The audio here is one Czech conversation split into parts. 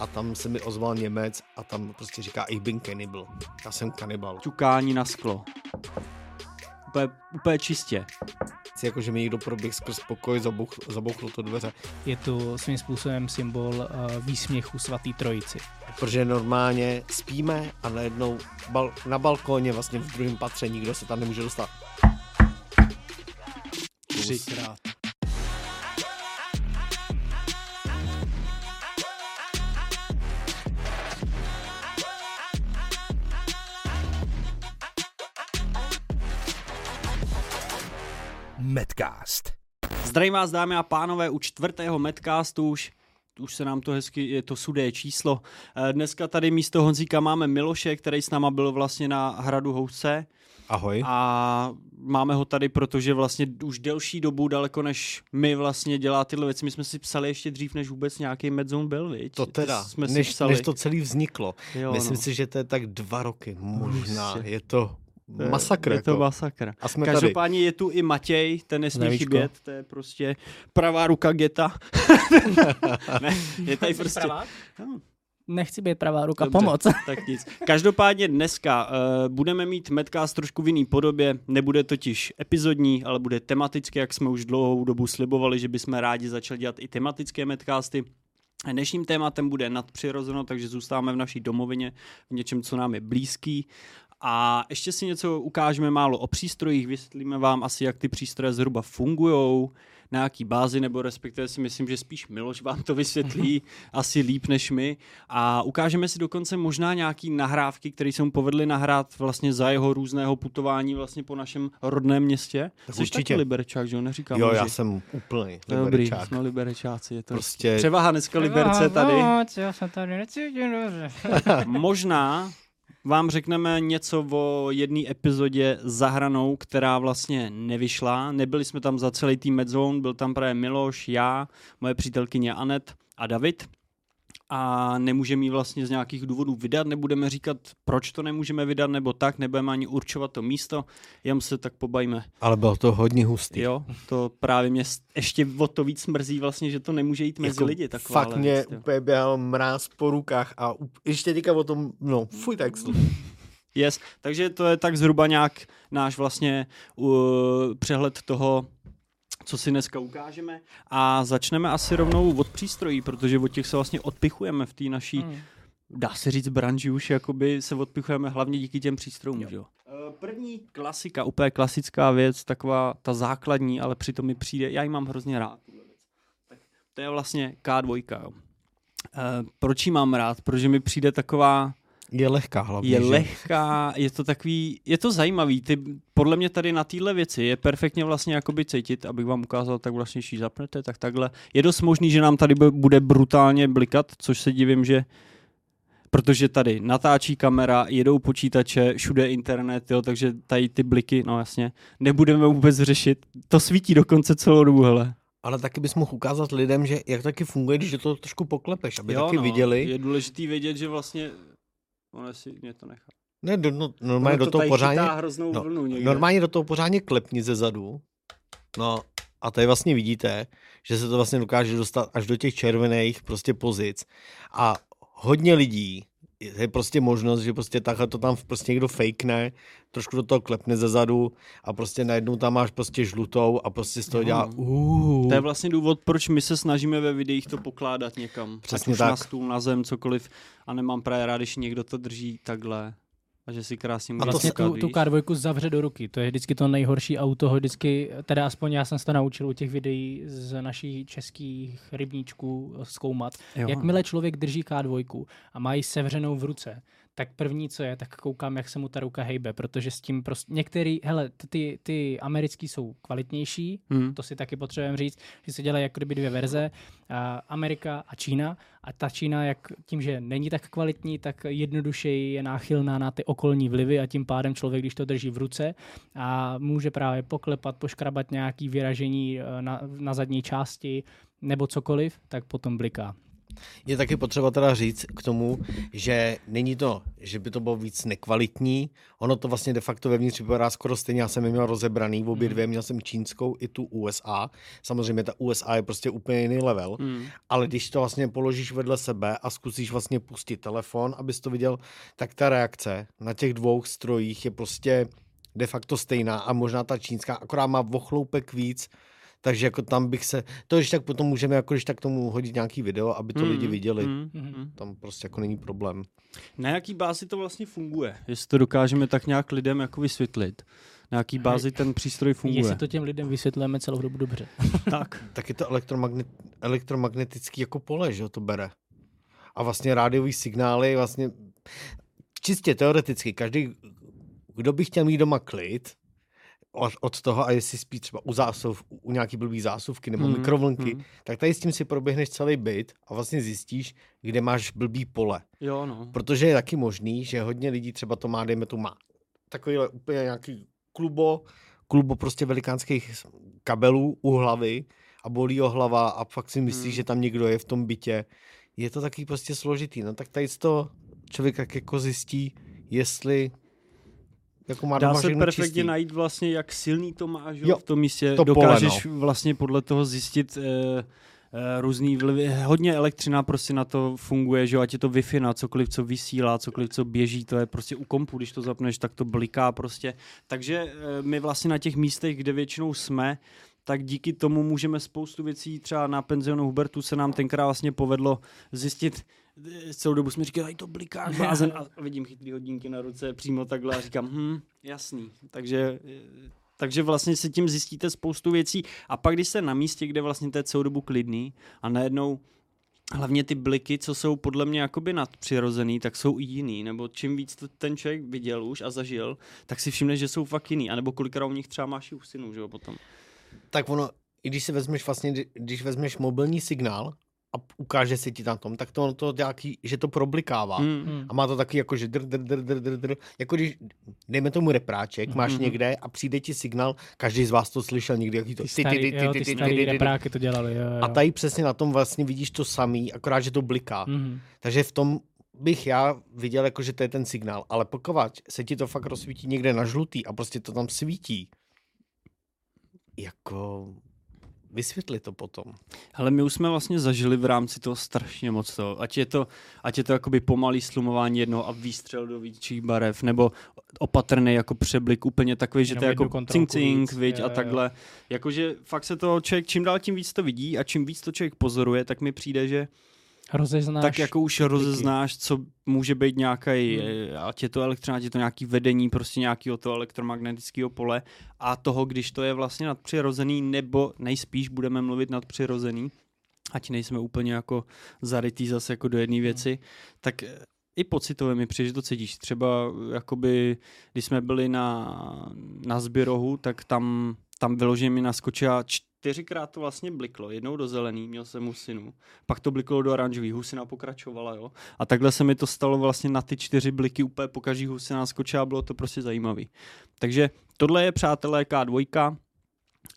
a tam se mi ozval Němec a tam prostě říká ich bin cannibal. Já jsem kanibal. Ťukání na sklo. Úplně, úplně čistě. Chci jako, že mi někdo proběh skrz pokoj, zabouch, zabouchl to dveře. Je to svým způsobem symbol uh, výsměchu svatý trojici. Protože normálně spíme a najednou bal, na balkóně vlastně v druhém patře nikdo se tam nemůže dostat. Třikrát. Medcast. Zdravím vás, dámy a pánové, u čtvrtého Medcastu už už se nám to hezky, je to sudé číslo. Eh, Dneska tady místo Honzíka máme Miloše, který s náma byl vlastně na hradu Housce. Ahoj. A máme ho tady, protože vlastně už delší dobu, daleko než my vlastně dělá tyhle věci. My jsme si psali ještě dřív, než vůbec nějaký Medzone byl, viď? To teda, jsme si než, psali. než to celý vzniklo. Jo, Myslím no. si, že to je tak dva roky, možná. Prostě. Je to To je- masakr. Je to jako. masakr. A jsme tady. Každopádně je tu i Matěj, ten nesmí Zdravíčko. chybět, to je prostě pravá ruka Geta. ne, je tady prostě... No, Nechci být pravá ruka, Dobře. pomoc. tak nic. Každopádně dneska uh, budeme mít Medcast trošku v jiný podobě, nebude totiž epizodní, ale bude tematicky, jak jsme už dlouhou dobu slibovali, že bychom rádi začali dělat i tematické Medcasty. Dnešním tématem bude nadpřirozeno, takže zůstáváme v naší domovině, v něčem, co nám je blízký. A ještě si něco ukážeme málo o přístrojích, vysvětlíme vám asi, jak ty přístroje zhruba fungují, na jaký bázi, nebo respektive si myslím, že spíš Miloš vám to vysvětlí asi líp než my. A ukážeme si dokonce možná nějaký nahrávky, které se mu povedly nahrát vlastně za jeho různého putování vlastně po našem rodném městě. Tak Jsi určitě. taky liberečák, že jo? Neříkám Jo, lži. já jsem úplný je Dobrý, liberečák. jsme liberečáci, je to Prostě Převaha dneska Liberce tady. Pomoc, já se tady necítím dobře. Možná vám řekneme něco o jedné epizodě zahranou, která vlastně nevyšla. Nebyli jsme tam za celý tým Medzone, byl tam právě Miloš, já, moje přítelkyně Anet a David. A nemůžeme ji vlastně z nějakých důvodů vydat, nebudeme říkat, proč to nemůžeme vydat, nebo tak, nebudeme ani určovat to místo, jen se tak pobajíme. Ale bylo to hodně hustý. Jo, to právě mě ještě o to víc mrzí vlastně, že to nemůže jít mezi Jako lidi. Taková Fakt mě úplně běhal mráz po rukách a up- ještě teďka o tom, no, fuj tak Yes, takže to je tak zhruba nějak náš vlastně uh, přehled toho, co si dneska ukážeme a začneme asi rovnou od přístrojí, protože od těch se vlastně odpichujeme v té naší, Hmm. dá se říct, branži už, jakoby se odpichujeme hlavně díky těm přístrojům, jo. Eh, První klasika, úplně klasická věc, taková ta základní, ale přitom mi přijde, já ji mám hrozně rád. Tak to je vlastně K2. Jo. Eh, proč ji mám rád? Protože mi přijde taková, Je lehká hlavně, je že? lehká, je to takový, je to zajímavý, ty, podle mě tady na téhle věci je perfektně vlastně jakoby cítit, abych vám ukázal, tak vlastně, když ji zapnete, tak takhle. Je dost možný, že nám tady bu- bude brutálně blikat, což se divím, že protože tady natáčí kamera, jedou počítače, všude internet, jo, takže tady ty bliky, no jasně, nebudeme vůbec řešit. To svítí dokonce celou dobu, hele. Ale taky bys mohl ukázat lidem, že jak taky funguje, když to trošku poklepeš, aby jo, taky no, viděli. Je důležitý vědět, že vlastně, ono si mě to nechá. Ne, do, no, normálně Ono do toho pořádně, hroznou no, vlnu někde. normálně do toho pořádně klepni ze zadu. No a tady vlastně vidíte, že se to vlastně dokáže dostat až do těch červených prostě pozic. A hodně lidí, je prostě možnost, že prostě takhle to tam prostě někdo fakene, trošku do toho klepne ze zadu a prostě najednou tam máš prostě žlutou a prostě z toho dělá uh, To je vlastně důvod, proč my se snažíme ve videích to pokládat někam. Přesně Ať už na tak. stůl, na zem, cokoliv. A nemám právě rád, když někdo to drží takhle. A že si krásně může to Vlastně tu, tu K2 zavře do ruky, to je vždycky to nejhorší auto, vždycky, teda aspoň já jsem se to naučil u těch videí z našich českých rybníčků zkoumat. Jo. Jakmile člověk drží K2 a má ji sevřenou v ruce, tak první, co je, tak koukám, jak se mu ta ruka hejbe, protože s tím prostě některý, hele, ty, ty americký jsou kvalitnější, Hmm. to si taky potřebujeme říct, že se dělají jako kdyby dvě verze, a Amerika a Čína. A ta Čína, jak tím, že není tak kvalitní, tak jednodušeji je náchylná na ty okolní vlivy a tím pádem člověk, když to drží v ruce a může právě poklepat, poškrabat nějaký vyražení eh, na, na zadní části nebo cokoliv, tak potom bliká. Je taky potřeba teda říct k tomu, že není to, že by to bylo víc nekvalitní, ono to vlastně de facto vevnitř vypadá skoro stejně, já jsem je měl rozebraný, v obě Hmm. dvě, měl jsem čínskou i tu USA, samozřejmě ta USA je prostě úplně jiný level, Hmm. ale když to vlastně položíš vedle sebe a zkusíš vlastně pustit telefon, abys to viděl, tak ta reakce na těch dvou strojích je prostě de facto stejná a možná ta čínská akorát má vochloupek víc, takže jako tam bych se, to když tak potom můžeme jako když tak tomu hodit nějaký video, aby to lidi viděli. Hmm. Mhm. Hmm. Tam prostě jako není problém. Na jaký bázi to vlastně funguje? Jestli to dokážeme tak nějak lidem jako vysvětlit. Na jaký bázi ten přístroj funguje? Jestli to těm lidem vysvětlujeme celou dobu dobře. tak. Tak je to elektromagnet, elektromagnetický jako pole, že to bere. A vlastně rádiový signály vlastně čistě teoreticky, každý, kdo by chtěl mít doma klid, od, od toho a jestli spí třeba u zásuv, u nějaký blbý zásuvky nebo hmm, mikrovlnky, hmm. tak tady s tím si proběhneš celý byt a vlastně zjistíš, kde máš blbý pole. Jo, no. Protože je taky možný, že hodně lidí třeba to má, dejme tu má takovýhle úplně nějaký klubo, klubo prostě velikánských kabelů u hlavy a bolí ho hlava a fakt si myslí, Hmm. že tam někdo je v tom bytě. Je to taky prostě složitý. No tak tady to člověk tak jako zjistí, jestli jako má Dá se perfektně čistý. najít vlastně, jak silný to má, že? Jo, v tom místě. to pole, Dokážeš vlastně podle toho zjistit e, e, různý vlivy. Hodně elektřina prostě na to funguje, že jo? ať je to Wi-Fi na cokoliv, co vysílá, cokoliv, co běží, to je prostě u kompu, když to zapneš, tak to bliká prostě. Takže e, my vlastně na těch místech, kde většinou jsme, tak díky tomu můžeme spoustu věcí, třeba na penzionu Hubertu se nám tenkrát vlastně povedlo zjistit, eh, celou dobu jsme říkali, "Aj to bliká blázen a vidím chytrý hodinky na ruce přímo takhle a říkám, hm, jasný. Takže, eh, takže vlastně si tím zjistíte spoustu věcí a pak když jste na místě, kde vlastně to je celou dobu klidný a najednou hlavně ty bliky, co jsou podle mě jakoby nadpřirozený, tak jsou i jiný, nebo čím víc to ten člověk viděl už a zažil, tak si všimne, že jsou fakt jiný, anebo kolikrát u nich třeba máš i u synů, že jo, potom. Tak ono, i když si vezmeš vlastně, kdy- když vezmeš mobilní signál a ukáže se ti tam tom, tak to, ono to nějaký, že to problikává. Mm. Hmm. A má to taky jako, že dr, dr, dr, dr, dr, dr. Jako když, dejme tomu repráček, máš Mhm. někde a přijde ti signál, každý z vás to slyšel někdy, jaký to Ty starý, jo, ty starý repráky to dělali. Jo, jo. A tady přesně na tom vlastně vidíš to samý, akorát, že to bliká. Mhm. Takže v tom bych já viděl, jako, že to je ten signál. Ale pokud se ti to fakt rozsvítí někde na žlutý a prostě to tam svítí, jako vysvětli to potom. Ale my už jsme vlastně zažili v rámci toho strašně moc toho. Ať je to, ať je to jakoby pomalý slumování jednoho a výstřel do větších barev, nebo opatrný jako přeblik, úplně takový, že to je jako cink cink, víc, viď, jo, a takhle. Jakože fakt se to člověk čím dál tím víc to vidí a čím víc to člověk pozoruje, tak mi přijde, že Rozeznáš. tak jako už rozeznáš, co může být nějaký, Hmm. hmm. ať je to elektřina, ať je to nějaký vedení prostě nějakého toho elektromagnetického pole a toho, když to je vlastně nadpřirozený, nebo nejspíš budeme mluvit nadpřirozený, ať nejsme úplně jako zarytý zase jako do jedné věci, tak eh, i pocitově mi přijde, že to cítíš. Třeba jakoby, když jsme byli na, na Zbyrohu, tak tam, tam vyloženě mi naskočila čtyřikrát to vlastně bliklo. Jednou do zelený, měl jsem husinu. Pak to bliklo do oranžový, husina pokračovala, jo. A takhle se mi to stalo vlastně na ty čtyři bliky úplně po každý husina skočila, bylo to prostě zajímavý. Takže tohle je, přátelé, K2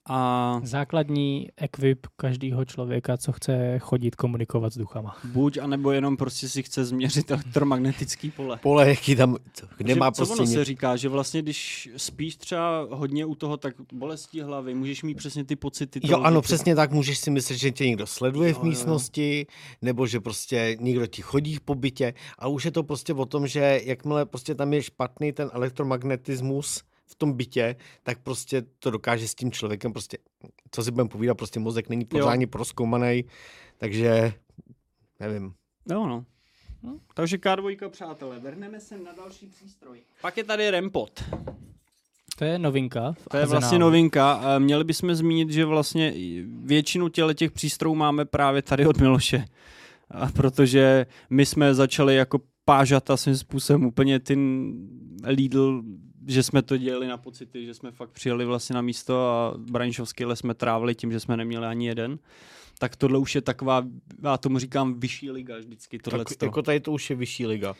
a Základní ekvip každého člověka, co chce chodit komunikovat s duchama. buď, anebo jenom prostě si chce změřit elektromagnetický pole. Pole, jaký tam, co- kde má co prostě ono ně... se říká, že vlastně když spíš třeba hodně u toho, tak bolestí hlavy, můžeš mít přesně ty pocity. Jo, ano, ty- přesně tak, můžeš si myslet, že tě někdo sleduje Jo, v jo, jo. místnosti, nebo že prostě někdo ti chodí po bytě a už je to prostě o tom, že jakmile prostě tam je špatný ten elektromagnetismus v tom bytě, tak prostě to dokáže s tím člověkem prostě, co si budeme povídat, prostě mozek není pořádně proskoumaný, takže nevím. Jo, no. no. Takže K2, přátelé, vrhneme se na další přístroj. Pak je tady Rempot. To je novinka. v To je vlastně novinka. Eh, Měli bychom zmínit, že vlastně většinu těle těch přístrojů máme právě tady od Miloše. A protože my jsme začali jako pážata svým způsobem úplně ten Lidl, že jsme to dělali na pocity, že jsme fakt přijeli vlastně na místo a Branišovský les jsme trávili tím, že jsme neměli ani jeden. Tak tohle už je taková, já tomu říkám, vyšší liga vždycky. Tohle Tak, jako tady to už je vyšší liga.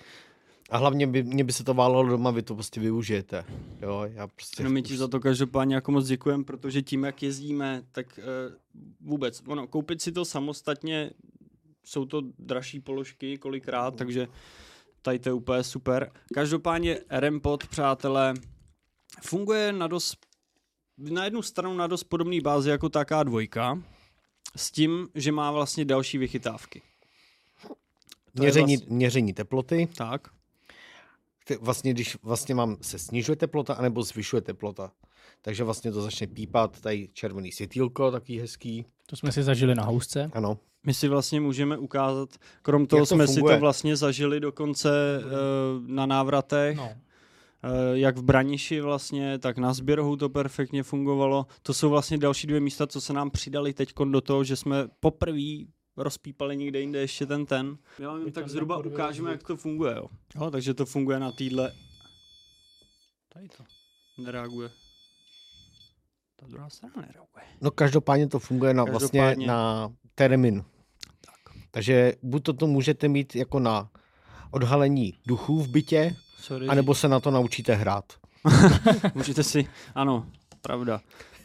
A hlavně by, mě by se to válelo doma, vy to prostě využijete. Jo, já prostě... No my ti za to každopádně jako moc děkujeme, protože tím, jak jezdíme, tak uh, vůbec, ono, koupit si to samostatně jsou to dražší položky kolikrát, takže tady to je úplně super. Každopádně REMPod, přátelé, funguje na dost, na jednu stranu na dost podobný bázi jako taká dvojka, s tím, že má vlastně další vychytávky. To Měření, vlastně- měření teploty. Tak. Vlastně, když vlastně mám, se snižuje teplota, anebo zvyšuje teplota. Takže vlastně to začne pípat, tady červený světýlko, takový hezký. To jsme si zažili na housce. Ano. My si vlastně můžeme ukázat, krom toho to jsme si funguje? to vlastně zažili dokonce uh, na návratech, no. Uh, jak v Braniši vlastně, tak na Sběrhu to perfektně fungovalo. To jsou vlastně další dvě místa, co se nám přidali teď do toho, že jsme poprvé rozpípali někde jinde ještě ten ten. Já vám tak zhruba ukážeme, zvuk. jak to funguje. Jo. jo, takže to funguje na týdle. Tady to nereaguje. Ta druhá strana nereaguje. No každopádně to funguje na, vlastně Každopádně. na termin. Tak, Takže buď to, to můžete mít jako na odhalení duchů v bytě, sorry. anebo se na to naučíte hrát. Můžete si, ano, pravda.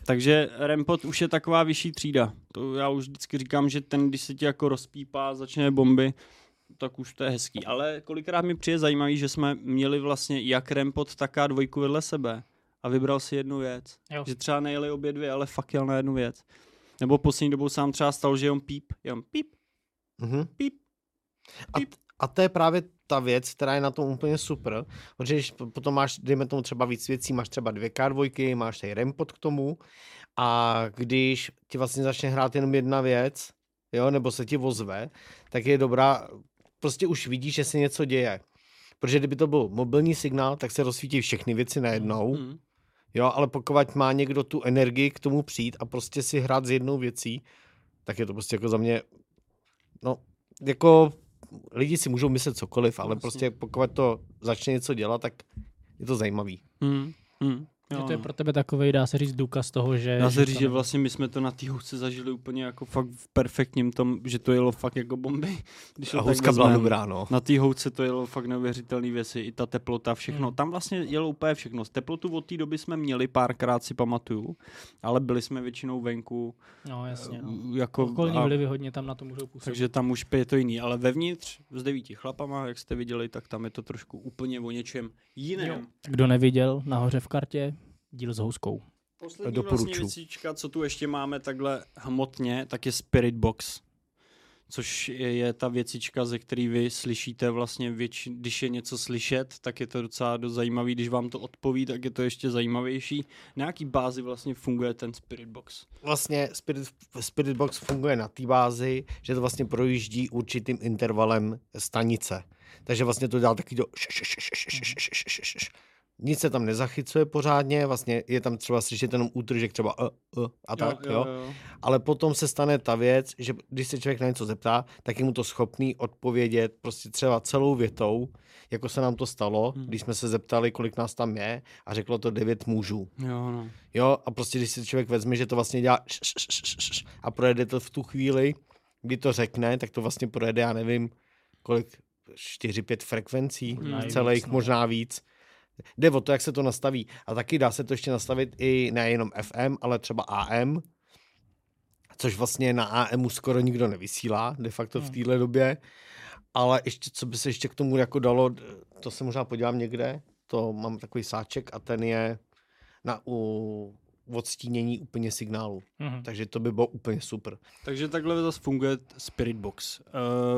Takže Rempot už je taková vyšší třída. To já už vždycky říkám, že ten, když se ti jako rozpípá, začne bomby, tak už to je hezký. Ale kolikrát mi přijde zajímavý, že jsme měli vlastně jak Rempot, tak a dvojku vedle sebe. A vybral si jednu věc. Jo. Že třeba nejeli obě dvě, ale fakt jel na jednu věc. Nebo poslední dobou sám třeba stalo, že on píp, jenom píp, Mhm. píp. A, a to je právě ta věc, která je na tom úplně super, protože když potom máš, dejme tomu třeba víc věcí, máš třeba dvě K2, máš tady rempot k tomu a když ti vlastně začne hrát jenom jedna věc, jo, nebo se ti vozve, tak je dobrá, prostě už vidíš, že se něco děje. Protože kdyby to byl mobilní signál, tak se rozsvítí všechny věci najednou, Hmm. jo, ale pokud má někdo tu energii k tomu přijít a prostě si hrát s jednou věcí, tak je to prostě jako za mě, no, jako lidi si můžou myslet cokoliv, ale Vlastně. prostě pokud to začne něco dělat, tak je to zajímavý. Hmm. Hmm. Že Jo, to je no. pro tebe takový, dá se říct, důkaz toho, že... Dá se říct, že vlastně my jsme to na té housce zažili úplně jako fakt v perfektním tom, že to jelo fakt jako bomby. Když A houska byla dobrá, no. Na té housce to jelo fakt neuvěřitelné věci, i ta teplota, všechno. Hmm. Tam vlastně jelo úplně všechno. Z teplotu od té doby jsme měli párkrát, si pamatuju, ale byli jsme většinou venku. No, jasně. No. uh, Jako, Okolní a- vlivy hodně tam na to můžou působit. takže tam už je to jiný, ale vevnitř s devíti chlapama, jak jste viděli, tak tam je to trošku úplně o něčem jiném. Jo. Kdo neviděl, nahoře v kartě, díl s houskou. Poslední Doporučuji. vlastně věcička, co tu ještě máme takhle hmotně, tak je Spirit Box. Což je, je ta věcička, ze který vy slyšíte vlastně větši, když je něco slyšet, tak je to docela dost zajímavý, když vám to odpoví, tak je to ještě zajímavější. Na jaký bázi vlastně funguje ten Spirit Box? Vlastně Spirit, Spirit Box funguje na té bázi, že to vlastně projíždí určitým intervalem stanice. Takže vlastně to dělá taky do nic se tam nezachycuje pořádně, vlastně je tam třeba slyšet jenom útržek třeba uh, uh, a tak, jo, jo. jo. ale potom se stane ta věc, že když se člověk na něco zeptá, tak je mu to schopný odpovědět prostě třeba celou větou, jako se nám to stalo, Hmm. když jsme se zeptali, kolik nás tam je a řeklo to devět mužů. Jo, no. Jo, a prostě když si člověk vezme, že to vlastně dělá a projede to v tu chvíli, kdy to řekne, tak to vlastně projede, já nevím, kolik, 4-5 frekvencí, i celých, no. možná víc. Jde o to, jak se to nastaví. A taky dá se to ještě nastavit i nejenom FM, ale třeba AM, což vlastně na AMu skoro nikdo nevysílá, de facto v Hmm. téhle době. Ale ještě, co by se ještě k tomu jako dalo, to se možná podívám někde, to mám takový sáček a ten je na u odstínění úplně signálu. Mhm. Takže to by bylo úplně super. Takže takhle zase funguje Spirit Box. Uh,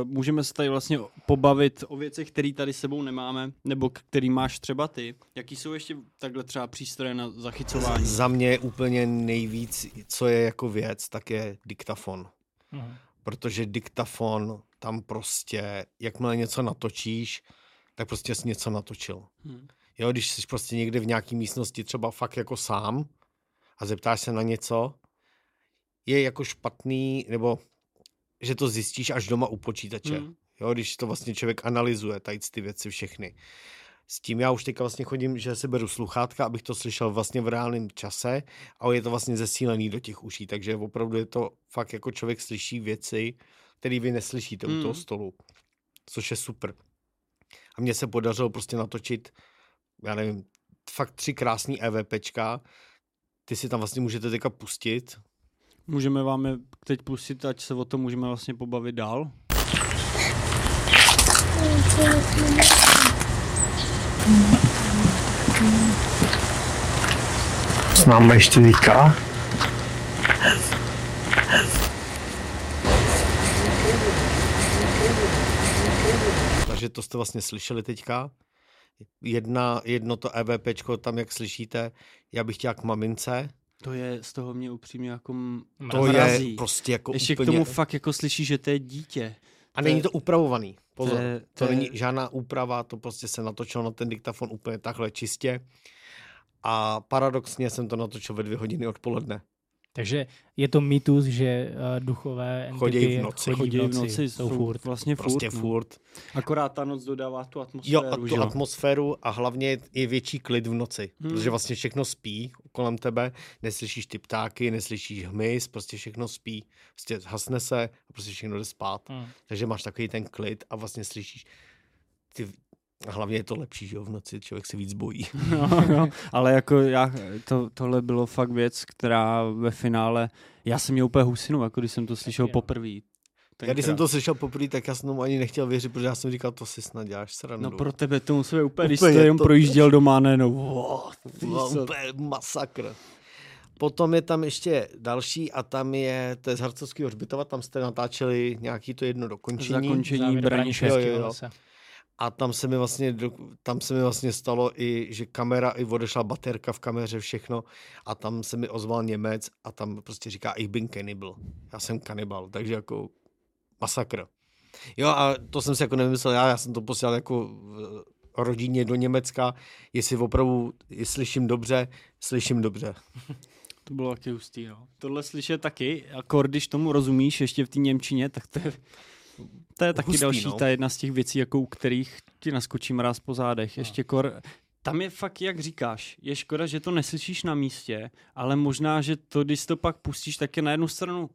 můžeme se tady vlastně pobavit o věcech, které tady sebou nemáme, nebo k- který máš třeba ty. Jaký jsou ještě takhle třeba přístroje na zachycování? Za mě úplně nejvíc, co je jako věc, tak je diktafon. Mhm. Protože diktafon tam prostě, jakmile něco natočíš, tak prostě jsi něco natočil. Hm. Jo, když jsi prostě někde v nějaké místnosti třeba fakt jako sám a zeptáš se na něco, je jako špatný, nebo že to zjistíš až doma u počítače. Hm. Jo, když to vlastně člověk analyzuje, tady ty věci všechny. S tím já už teďka vlastně chodím, že si beru sluchátka, abych to slyšel vlastně v reálném čase, ale je to vlastně zesílený do těch uší, takže opravdu je to fakt jako člověk slyší věci, které vy neslyšíte u toho Mm. stolu, což je super. A mně se podařilo prostě natočit, já nevím, fakt tři krásný EVPčka, ty si tam vlastně můžete teďka pustit. Můžeme vám je teď pustit, ať se o tom můžeme vlastně pobavit dál. Známe ještě teďka. Takže to jste vlastně slyšeli teďka. Jedna, jedno to EVPčko tam, jak slyšíte, já bych chtěl k mamince. To je z toho mě upřímně jako To mrazí. je prostě jako Ještě úplně... k tomu fakt jako slyšíš, že to je dítě. A není to upravovaný. Pozor, to je- to, to je- není žádná úprava, to prostě se natočilo na ten diktafon úplně takhle čistě. A paradoxně jsem to natočil ve dvě hodiny odpoledne. Takže je to mýtus, že uh, duchové entity Chodí v noci. chodí v noci, jsou furt. Vlastně Prostě furt. furt. No. Akorát ta noc dodává tu Jo, atmosféru, a že tu atmosféru a hlavně je větší klid v noci, Hmm. hmm. protože vlastně všechno spí kolem tebe, neslyšíš ty ptáky, neslyšíš hmyz, prostě všechno spí, prostě hasne se a prostě všechno jde spát. Hmm. Takže máš takový ten klid a vlastně slyšíš ty, a hlavně je to lepší, že jo, v noci člověk se víc bojí. no, no, ale jako já, to, tohle bylo fakt věc, která ve finále, já jsem měl úplně husinu, jako když jsem to slyšel poprvé. Já když jsem to slyšel poprvé, tak já jsem tomu ani nechtěl věřit, protože já jsem říkal, to si snad děláš srandu. No pro tebe to muselo být úplně, když Úplně jsi to jenom to- projížděl doma, ne, no, wow, úplně masakr. Potom je tam ještě další a tam je, to je z Harcovského hřbitova, tam jste natáčeli nějaký to jedno dokončení. Zakončení. Jo, jo, Braniševského jo. A tam se mi vlastně, tam se mi vlastně stalo i, že kamera, i odešla baterka v kameře, všechno. A tam se mi ozval Němec a tam prostě říká, ich bin cannibal. Já jsem kanibal, takže jako masakr. Jo a to jsem si jako nemyslel já, já jsem to posílal jako rodině do Německa, jestli opravdu, jestli slyším dobře, slyším dobře. To bylo taky hustý, no. Tohle slyšet taky, jako když tomu rozumíš ještě v té Němčině, tak to je, to je taky Hustý, další, no. ta jedna z těch věcí, jako u kterých ti naskočí mráz po zádech. Ještě kor, tam je fakt, jak říkáš, je škoda, že to neslyšíš na místě, ale možná, že to, když to pak pustíš, tak je na jednu stranu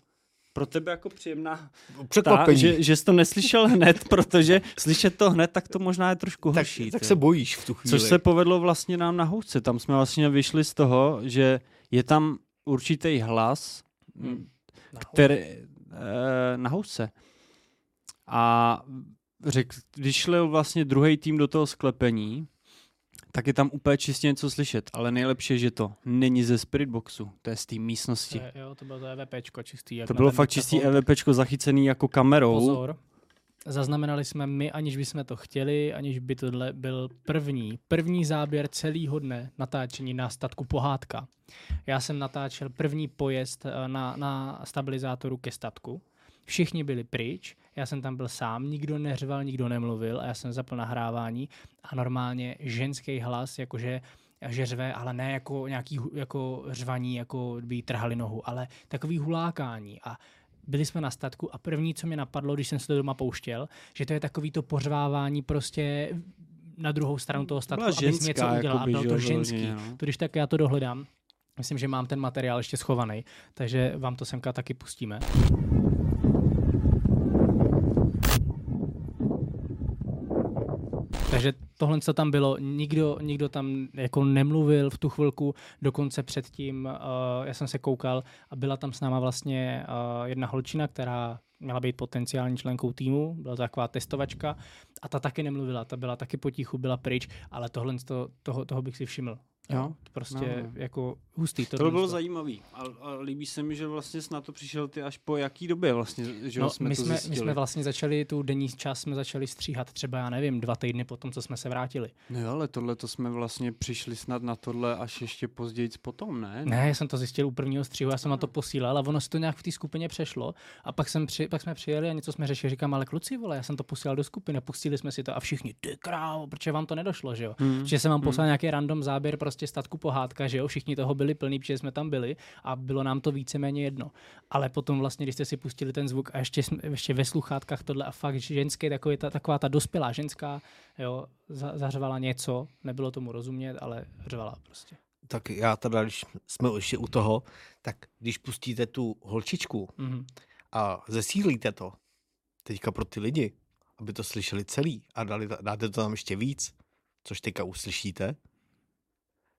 pro tebe jako příjemná ta, Překvapení. že, že jsi to neslyšel hned, protože slyšet to hned, tak to možná je trošku tak, horší. tak ty. se bojíš v tu chvíli. Což se povedlo vlastně nám na housce. Tam jsme vlastně vyšli z toho, že je tam určitý hlas, Hmm. který eh, na housce. A řek, když šel vlastně druhý tým do toho sklepení, tak je tam úplně čistě něco slyšet, ale nejlepší je, že to není ze Spiritboxu, to je z té místnosti. To je- Jo, to bylo to EVPčko čistý. To bylo fakt čistý diktafon. EVPčko zachycený jako kamerou. Pozor. Zaznamenali jsme my, aniž bychom to chtěli, aniž by tohle byl první, první záběr celého dne natáčení na statku Pohádka. Já jsem natáčel první pojezd eh, na, na stabilizátoru ke statku. Všichni byli pryč, já jsem tam byl sám, nikdo neřval, nikdo nemluvil a já jsem zapl nahrávání a normálně ženský hlas, jakože že řve, ale ne jako nějaký jako řvaní, jako by jí trhali nohu, ale takový hulákání a byli jsme na statku a první, co mě napadlo, když jsem se to doma pouštěl, že to je takový to pořvávání prostě na druhou stranu toho statku, Byla abys něco udělal a jakoby, bylo to ženský. no. To když tak já to dohledám. Myslím, že mám ten materiál ještě schovaný, takže vám to semka taky pustíme. Takže tohle, co tam bylo, nikdo, nikdo tam jako nemluvil v tu chvilku, dokonce předtím, uh, já jsem se koukal a byla tam s náma vlastně uh, jedna holčina, která měla být potenciální členkou týmu, byla to taková testovačka a ta taky nemluvila, ta byla taky potichu, byla pryč, ale tohle, to, toho, toho bych si všiml. Jo, Prostě no, no. jako hustý. To tohle bylo to. zajímavý. A, a líbí se mi, že vlastně na to přišel ty až po jaký době vlastně, že No, jsme my, to jsme, my jsme vlastně začali tu denní čas jsme začali stříhat třeba, já nevím, dva týdny potom, co jsme se vrátili. No jo, ale tohle to jsme vlastně přišli snad na tohle až ještě později potom, ne? Ne, já jsem to zjistil u prvního střihu, já jsem na to posílal a ono se to nějak v té skupině přešlo. A pak, jsem při, pak jsme přijeli a něco jsme řešili, říkám, ale kluci, vole, já jsem to posílal do skupiny, pustili jsme si to a všichni, ty krávo, protože vám to nedošlo, že jo? Hmm. Že jsem vám poslal nějaký random záběr prostě statku pohádka, že jo, všichni toho byli plní, protože jsme tam byli a bylo nám to víceméně jedno. Ale potom vlastně, když jste si pustili ten zvuk a ještě, jsme- ještě ve sluchátkách tohle a fakt ženský, takový, ta, taková ta dospělá ženská, jo, za, zařvala něco, nebylo tomu rozumět, ale řvala prostě. Tak já teda, když jsme ještě u toho, tak když pustíte tu holčičku Mhm. a zesílíte to teďka pro ty lidi, aby to slyšeli celý a dali, dáte to tam ještě víc, což teďka uslyšíte,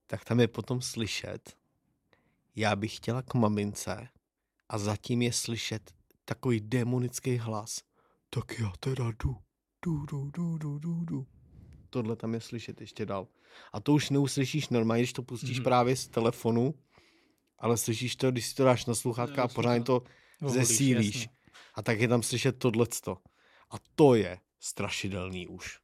tak tam je potom slyšet, já bych chtěla k mamince a zatím je slyšet takový demonický hlas. tak já teda jdu, jdu, jdu, jdu, jdu, jdu, jdu. Tohle tam je slyšet ještě dál. A to už neuslyšíš normálně, když to pustíš Mhm. právě z telefonu, ale slyšíš to, když si to dáš na sluchátka a pořádně to Oholíš, zesílíš. jasně. A tak je tam slyšet tohleto. A to je strašidelný už.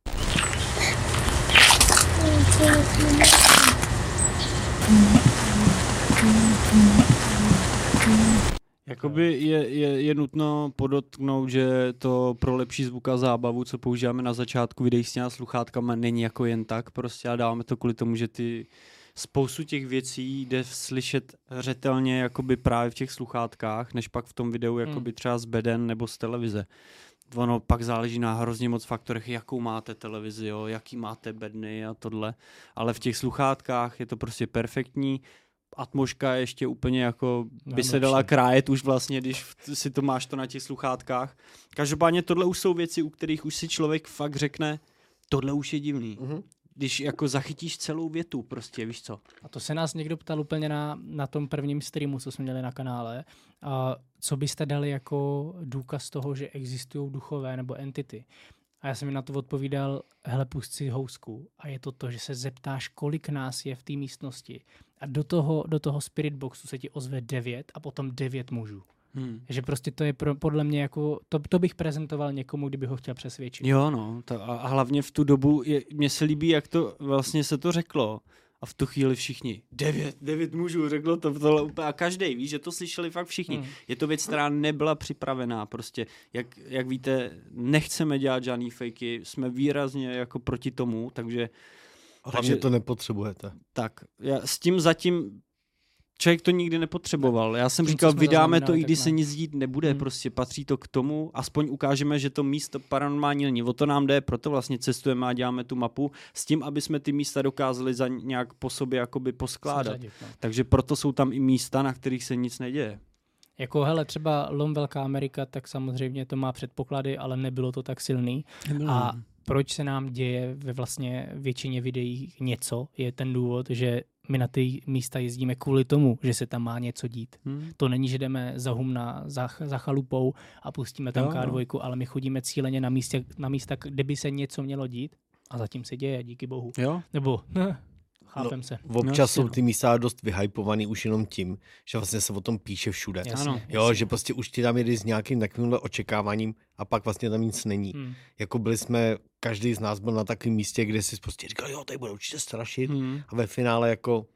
Jakoby je, je, je nutno podotknout, že to pro lepší zvuk a zábavu, co používáme na začátku videí s těma sluchátkama, není jako jen tak prostě a dáváme to kvůli tomu, že ty spoustu těch věcí jde slyšet řetelně jakoby právě v těch sluchátkách, než pak v tom videu jakoby třeba z beden nebo z televize. Ono pak záleží na hrozně moc faktorech, jakou máte televizi, jo, jaký máte bedny a tohle. Ale v těch sluchátkách je to prostě perfektní. Atmoška je ještě úplně jako by se dala krájet už vlastně, když si to máš to na těch sluchátkách. Každopádně tohle už jsou věci, u kterých už si člověk fakt řekne, tohle už je divný. Mhm. Když jako zachytíš celou větu, prostě, víš co. A to se nás někdo ptal úplně na, na tom prvním streamu, co jsme měli na kanále. A co byste dali jako důkaz toho, že existují duchové nebo entity? A já jsem jim na to odpovídal, hele, pust si housku. A je to to, že se zeptáš, kolik nás je v té místnosti. A do toho, do toho spirit boxu se ti ozve devět a potom devět mužů. Hmm. Že prostě to je pro, podle mě jako, to, to bych prezentoval někomu, kdyby ho chtěl přesvědčit. Jo, no. To, a, a hlavně v tu dobu, je, mně se líbí, jak to vlastně se to řeklo. A v tu chvíli všichni, devět, devět mužů, řeklo to tohle úplně. A každý ví, že to slyšeli fakt všichni. Hmm. Je to věc, která nebyla připravená. Prostě, jak, jak víte, nechceme dělat žádný fejky, jsme výrazně jako proti tomu, takže Hlavně Takže- to nepotřebujete. tak. Já s tím zatím člověk to nikdy nepotřeboval. Já jsem říkal, vydáme to, i když se nic dít nebude, Hmm. prostě patří to k tomu, aspoň ukážeme, že to místo paranormální není. O to nám jde, proto vlastně cestujeme a děláme tu mapu s tím, aby jsme ty místa dokázali za nějak po sobě jakoby poskládat. Seřadit, no. Takže proto jsou tam i místa, na kterých se nic neděje. Jako hele, třeba Lom Velká Amerika, tak samozřejmě to má předpoklady, ale nebylo to tak silný. A proč se nám děje ve vlastně většině videí něco, je ten důvod, že my na ty místa jezdíme kvůli tomu, že se tam má něco dít. Hmm. To není, že jdeme za humna, za, za chalupou a pustíme tam Jo, no. K2, ale my chodíme cíleně na, místě, na místa, kde by se něco mělo dít a zatím se děje, díky bohu. Jo? Nebo, chápem no, se. Občas jasně, jsou no. ty místa dost vyhypovaný už jenom tím, že vlastně se o tom píše všude. Jasně, Ano. Jo, jasně. že prostě už ti tam jedi s nějakým takovýmhle očekáváním a pak vlastně tam nic není. Hmm. Jako byli jsme, každý z nás byl na takovém místě, kde si prostě říkal, jo, tady bude určitě strašit. Hmm. A ve finále jako,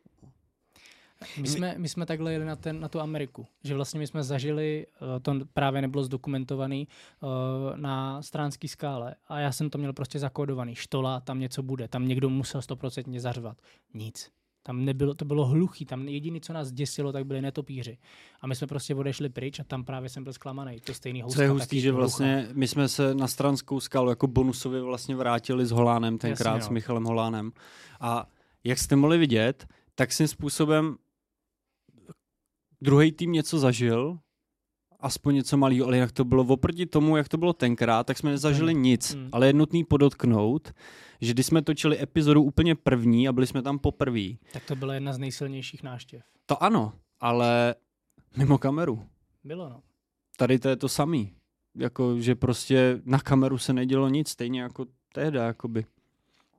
My jsme, my jsme takhle jeli na, ten, na tu Ameriku, že vlastně my jsme zažili, eh, to právě nebylo zdokumentovaný, eh, na stránský skále a já jsem to měl prostě zakódovaný. Štola, tam něco bude, tam někdo musel stoprocentně zařvat. Nic. Tam nebylo, to bylo hluchý, tam jediné, co nás děsilo, tak byli netopíři. A my jsme prostě odešli pryč a tam právě jsem byl zklamaný. To stejný houska, Co je hustý, že vlastně my jsme se na stranskou skalu jako bonusově vlastně vrátili s Holánem tenkrát, Jasně, s no. Michalem Holánem. A jak jste mohli vidět, tak svým způsobem druhý tým něco zažil, aspoň něco malého, ale jak to bylo oproti tomu, jak to bylo tenkrát, tak jsme nezažili Úplně. nic. Mm. Ale je nutný podotknout, že když jsme točili epizodu úplně první a byli jsme tam poprvé, Tak to byla jedna z nejsilnějších náštěv. to ano, ale mimo kameru. Bylo, no. tady to je to samý. Jako, že prostě na kameru se nedělo nic, stejně jako tehda, jakoby.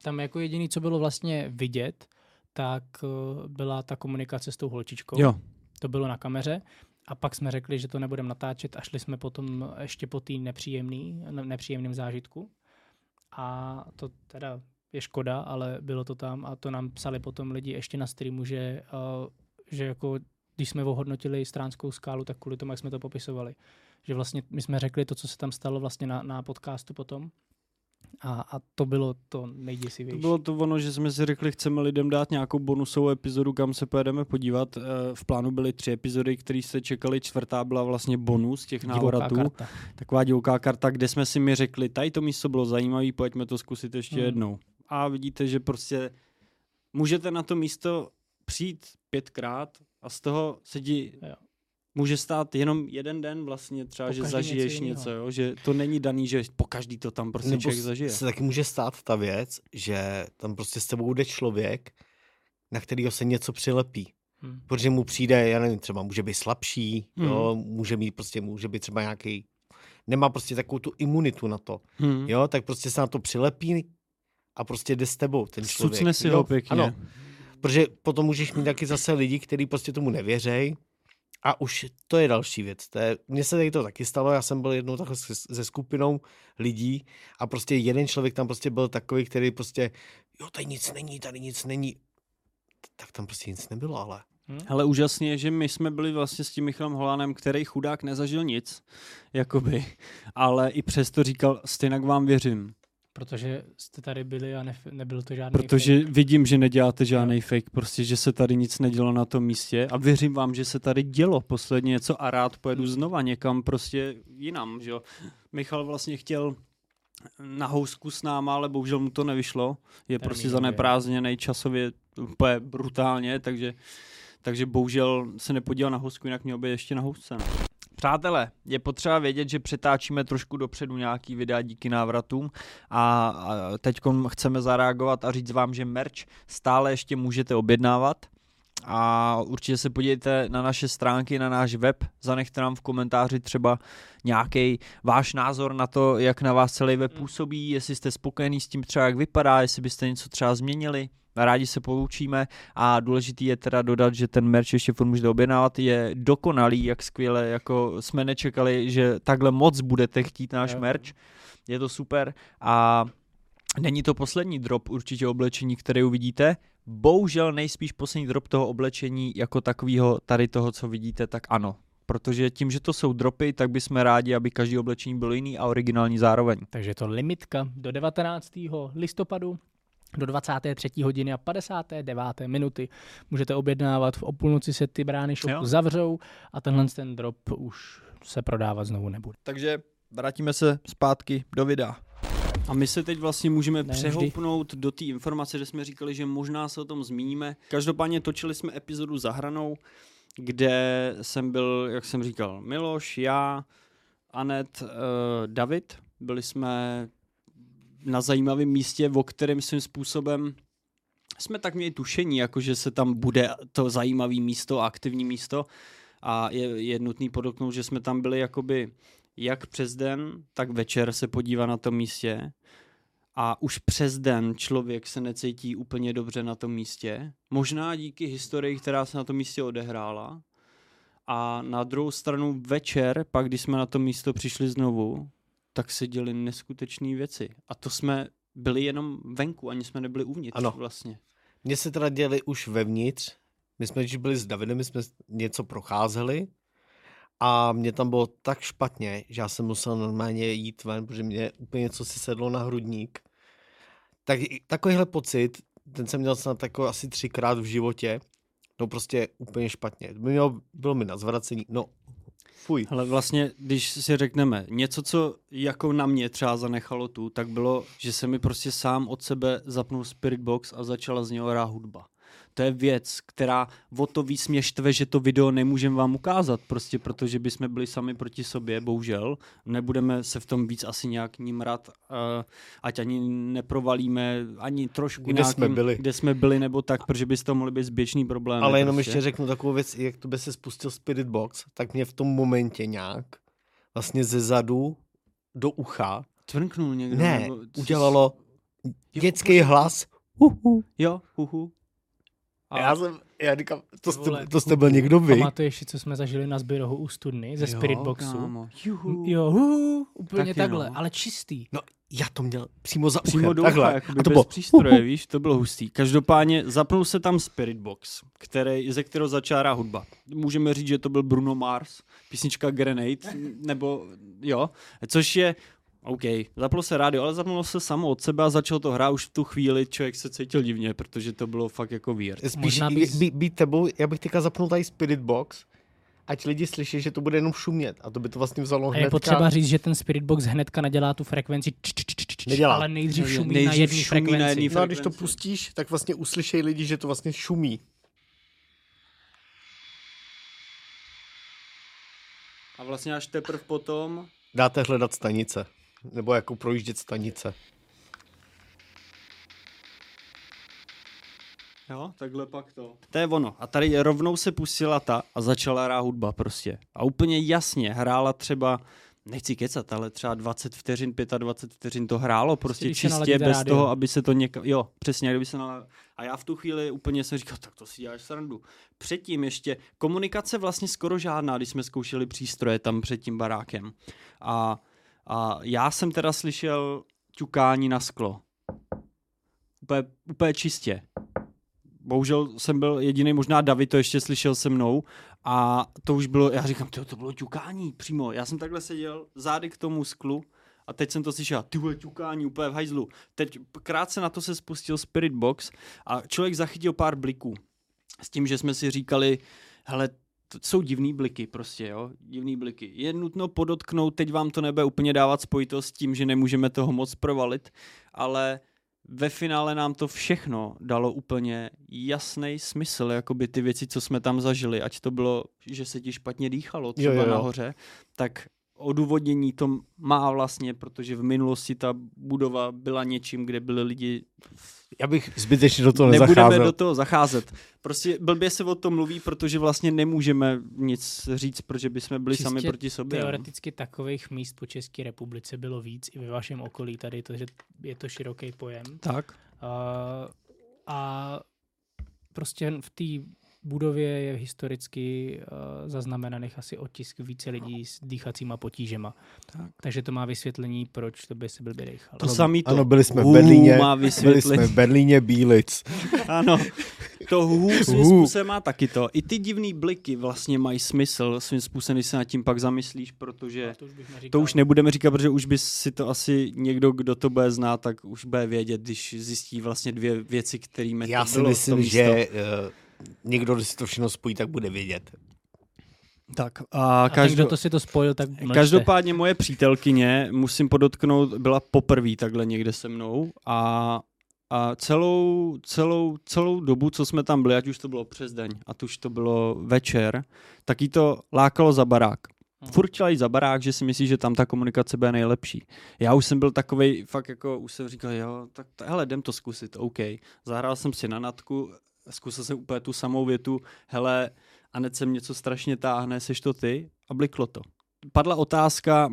Tam jako jediný, co bylo vlastně vidět, tak eh, byla ta komunikace s tou holčičkou. Jo. To bylo na kameře. A pak jsme řekli, že to nebudeme natáčet a šli jsme potom ještě po té nepříjemném zážitku. A to teda je škoda, ale bylo to tam a to nám psali potom lidi ještě na streamu, že, uh, že jako když jsme ohodnotili stránskou skálu, tak kvůli tomu, jak jsme to popisovali. Že vlastně my jsme řekli to, co se tam stalo vlastně na, na podcastu potom. A, a to bylo to To nejděsivější. bylo to ono, že jsme si řekli, chceme lidem dát nějakou bonusovou epizodu, kam se pojedeme podívat. Eh, V plánu byly tři epizody, které se čekali. Čtvrtá byla vlastně bonus těch návratů. karta. Taková divoká karta, kde jsme si mi řekli, tady to místo bylo zajímavé, pojďme to zkusit ještě Hmm. jednou. A vidíte, že prostě můžete na to místo přijít pětkrát a z toho se ti. Může stát jenom jeden den vlastně třeba, Po že zažiješ něco něco, jo? že to není daný, že po každý to tam prostě nebo člověk zažije. se taky může stát ta věc, že tam prostě s tebou jde člověk, na kterého se něco přilepí. Hm. Protože mu přijde, já nevím, třeba může být slabší, Mhm. jo, může mít prostě, může být třeba nějaký nemá prostě takovou tu imunitu na to, Hmm. jo, tak prostě se na to přilepí a prostě jde s tebou ten člověk. Cucne si jo? ho pěkně. Ano, protože potom můžeš mít taky zase lidi, kteří prostě tomu nevěřej a už to je další věc. To je, mně se tady to taky stalo, já jsem byl jednou takhle se, se skupinou lidí a prostě jeden člověk tam prostě byl takový, který prostě, jo, tady nic není, tady nic není. Tak tam prostě nic nebylo, ale. Ale úžasně je, že my jsme byli vlastně s tím Michalem Holánem, který chudák nezažil nic, jakoby, ale i přesto říkal, stejně vám věřím, Protože jste tady byli a ne, nebyl to žádný protože fake. vidím, že neděláte žádný fake, prostě, že se tady nic nedělo na tom místě a věřím vám, že se tady dělo posledně něco a rád pojedu znova někam prostě jinam, že jo. Michal vlastně chtěl na housku s náma, ale bohužel mu to nevyšlo. Je prostě Termínově. zaneprázdněný časově úplně brutálně, takže, takže bohužel se nepodíval na housku, jinak měl by ještě na housce. no. Přátelé, je potřeba vědět, že přetáčíme trošku dopředu nějaký videa díky návratům a, teď chceme zareagovat a říct vám, že merch stále ještě můžete objednávat a určitě se podívejte na naše stránky, na náš web, zanechte nám v komentáři třeba nějaký váš názor na to, jak na vás celý web působí, jestli jste spokojený s tím třeba, jak vypadá, jestli byste něco třeba změnili. Rádi se poučíme a důležitý je teda dodat, že ten merch ještě furt můžete objednávat, je dokonalý, jak skvěle, jako jsme nečekali, že takhle moc budete chtít náš Jo. merch. Je to super a není to poslední drop určitě oblečení, které uvidíte. Bohužel nejspíš poslední drop toho oblečení jako takového tady toho, co vidíte, tak ano. Protože tím, že to jsou dropy, tak bychom rádi, aby každý oblečení byl jiný a originální zároveň. Takže to limitka do 19. listopadu do 23. hodiny a 59. minuty. Můžete objednávat, v o půlnoci se ty brány shopu Jo. zavřou a tenhle ten drop už se prodávat znovu nebude. Takže vrátíme se zpátky do videa. A my se teď vlastně můžeme Ne, přehoupnout do té informace, že jsme říkali, že možná se o tom zmíníme. Každopádně točili jsme epizodu za hranou, kde jsem byl, jak jsem říkal, Miloš, já, Anet, uh, David. Byli jsme na zajímavém místě, o kterém svým způsobem jsme tak měli tušení, jako že se tam bude to zajímavé místo, aktivní místo a je, je nutný podotknout, že jsme tam byli jakoby jak přes den, tak večer se podívá na tom místě a už přes den člověk se necítí úplně dobře na tom místě. Možná díky historii, která se na tom místě odehrála. A na druhou stranu večer, pak když jsme na to místo přišli znovu, tak se děly neskutečné věci. A to jsme byli jenom venku, ani jsme nebyli uvnitř Ano. vlastně. Mně se teda děli už vevnitř. My jsme, když byli s Davidem, my jsme něco procházeli a mě tam bylo tak špatně, že já jsem musel normálně jít ven, protože mě úplně něco si sedlo na hrudník. Tak takovýhle pocit, ten jsem měl snad jako asi třikrát v životě, no prostě úplně špatně. Mělo, bylo mi na zvracení, no fuj. Ale vlastně, když si řekneme, něco, co jako na mě třeba zanechalo tu, tak bylo, že se mi prostě sám od sebe zapnul Spirit Box a začala z něho hrát hudba. To je věc, která o to víc mě štve, že to video nemůžeme vám ukázat, prostě protože bychom byli sami proti sobě, bohužel. Nebudeme se v tom víc asi nějak ním rád, uh, ať ani neprovalíme ani trošku Kde nějakým, jsme byli. kde jsme byli, nebo tak, protože by to mohly být zběčný problém. Ale jenom ještě řeknu takovou věc, jak to by se spustil Spirit Box, tak mě v tom momentě nějak vlastně ze zadu do ucha, Tvrknul někdo. ne, nebo- udělalo dětský hlas. Uhu. Jo, huhu. A já jsem, já říkám, to Ty vole, jste, to jste byl někdo vy. Pamatuješ si, co jsme zažili na Zbyrohu u studny ze Spirit Boxu? Kámo. Juhu. Jo, hu, úplně Taky takhle, no. ale čistý. No, já to měl přímo za Přímo uchem, do takhle. A to bez bylo, přístroje, víš, to bylo hustý. Každopádně zapnul se tam Spirit Box, který, ze kterého začárá hudba. Můžeme říct, že to byl Bruno Mars, písnička Grenade, nebo jo, což je OK, zaplo se rádio, ale zapnulo se samo od sebe a začal to hrát už v tu chvíli, člověk se cítil divně, protože to bylo fakt jako weird. Spíš Možná být, bys- být, být tebou, já bych teďka zapnul tady Spirit Box, ať lidi slyší, že to bude jenom šumět. A to by to vlastně vzalo A hnedka. je potřeba říct, že ten Spirit Box hnedka nadělá tu frekvenci, č, č, č, č, č, Nedělá. ale nejdřív Ne- šumí nejdřív na jedné šumí na frekvenci. jedný No a když to frekvenci. pustíš, tak vlastně uslyšejí lidi, že to vlastně šumí. A vlastně až teprve potom Dáte hledat stanice. Nebo jako projíždět stanice. Jo, takhle pak to. To je ono. A tady rovnou se pustila ta a začala hrát hudba prostě. A úplně jasně hrála třeba nechci kecat, ale třeba 20 vteřin, 25 vteřin to hrálo, prostě když se čistě bez rádio. toho, aby se to někam, jo, přesně, kdyby se nal... A já v tu chvíli úplně jsem říkal, tak to si děláš srandu. Předtím ještě, komunikace vlastně skoro žádná, když jsme zkoušeli přístroje tam před tím barákem. A, a já jsem teda slyšel ťukání na sklo. Úplně, úplně čistě. Bohužel jsem byl jediný, možná David to ještě slyšel se mnou a to už bylo, já říkám, to bylo ťukání přímo. Já jsem takhle seděl zády k tomu sklu a teď jsem to slyšel, ty ťukání úplně v hajzlu. Teď krátce na to se spustil Spirit Box a člověk zachytil pár bliků. S tím, že jsme si říkali, hele, to jsou divný bliky prostě, jo, divný bliky. Je nutno podotknout, teď vám to nebude úplně dávat spojitost s tím, že nemůžeme toho moc provalit, ale ve finále nám to všechno dalo úplně jasný smysl, jakoby ty věci, co jsme tam zažili, ať to bylo, že se ti špatně dýchalo třeba Jo, jo, jo. nahoře, tak odůvodnění to má vlastně, protože v minulosti ta budova byla něčím, kde byli lidi Já bych zbytečně do toho Nebudeme nezacházel. do toho zacházet. Prostě blbě se o tom mluví, protože vlastně nemůžeme nic říct, protože bychom byli sami Čistě proti sobě. Teoreticky takových míst po České republice bylo víc i ve vašem okolí tady, to, že je to široký pojem. Tak. Uh, a prostě v té budově je historicky uh, zaznamenaných asi otisk více lidí s dýchacíma potížema. Tak. Takže to má vysvětlení, proč to by se blbě dechalo. To samý to. Ano, byli jsme v Berlíně, má byli jsme v Berlíně Bílic. Ano. To hů svým způsobem má taky to. I ty divný bliky vlastně mají smysl svým způsobem, když se nad tím pak zamyslíš, protože to už to už nebudeme říkat, protože už by si to asi někdo, kdo to bude znát, tak už bude vědět, když zjistí vlastně dvě věci, kterými Já to si bylo myslím, to místo. že uh, někdo, kdo si to všechno spojí, tak bude vědět. Tak a, A ten, kdo to si to spojil, tak mlčte. Každopádně moje přítelkyně, musím podotknout, byla poprvé takhle někde se mnou a, a celou, celou, celou dobu, co jsme tam byli, ať už to bylo přes den, ať už to bylo večer, tak jí to lákalo za barák. Mhm. Furt chtěla jít za barák, že si myslí, že tam ta komunikace bude nejlepší. Já už jsem byl takovej, fakt jako, už jsem říkal, jo, tak hele, jdem to zkusit, OK. Zahrál jsem si na natku, zkusil jsem úplně tu samou větu, hele, a se mě něco strašně táhne, seš to ty? A bliklo to. Padla otázka,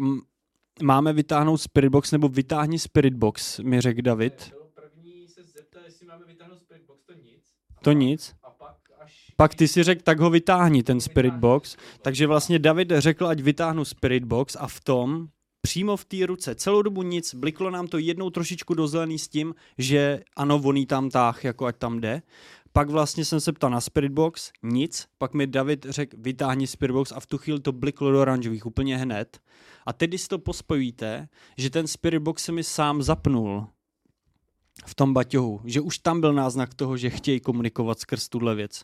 máme vytáhnout Spirit Box nebo vytáhni Spirit Box, mi řekl David. První se zeptat, jestli máme vytáhnout Spirit Box, to nic. To nic. A pak až... Pak ty si řekl, tak ho vytáhni, ten Spirit Box. Takže vlastně David řekl, ať vytáhnu Spirit Box a v tom přímo v té ruce. Celou dobu nic, bliklo nám to jednou trošičku do zelený s tím, že ano, voný tam táh, jako ať tam jde. Pak vlastně jsem se ptal na Spirit Box, nic. Pak mi David řekl, vytáhni Spirit Box a v tu chvíli to bliklo do oranžových úplně hned. A teď, když si to pospojíte, že ten Spirit Box se mi sám zapnul v tom baťohu, že už tam byl náznak toho, že chtějí komunikovat skrz tuhle věc.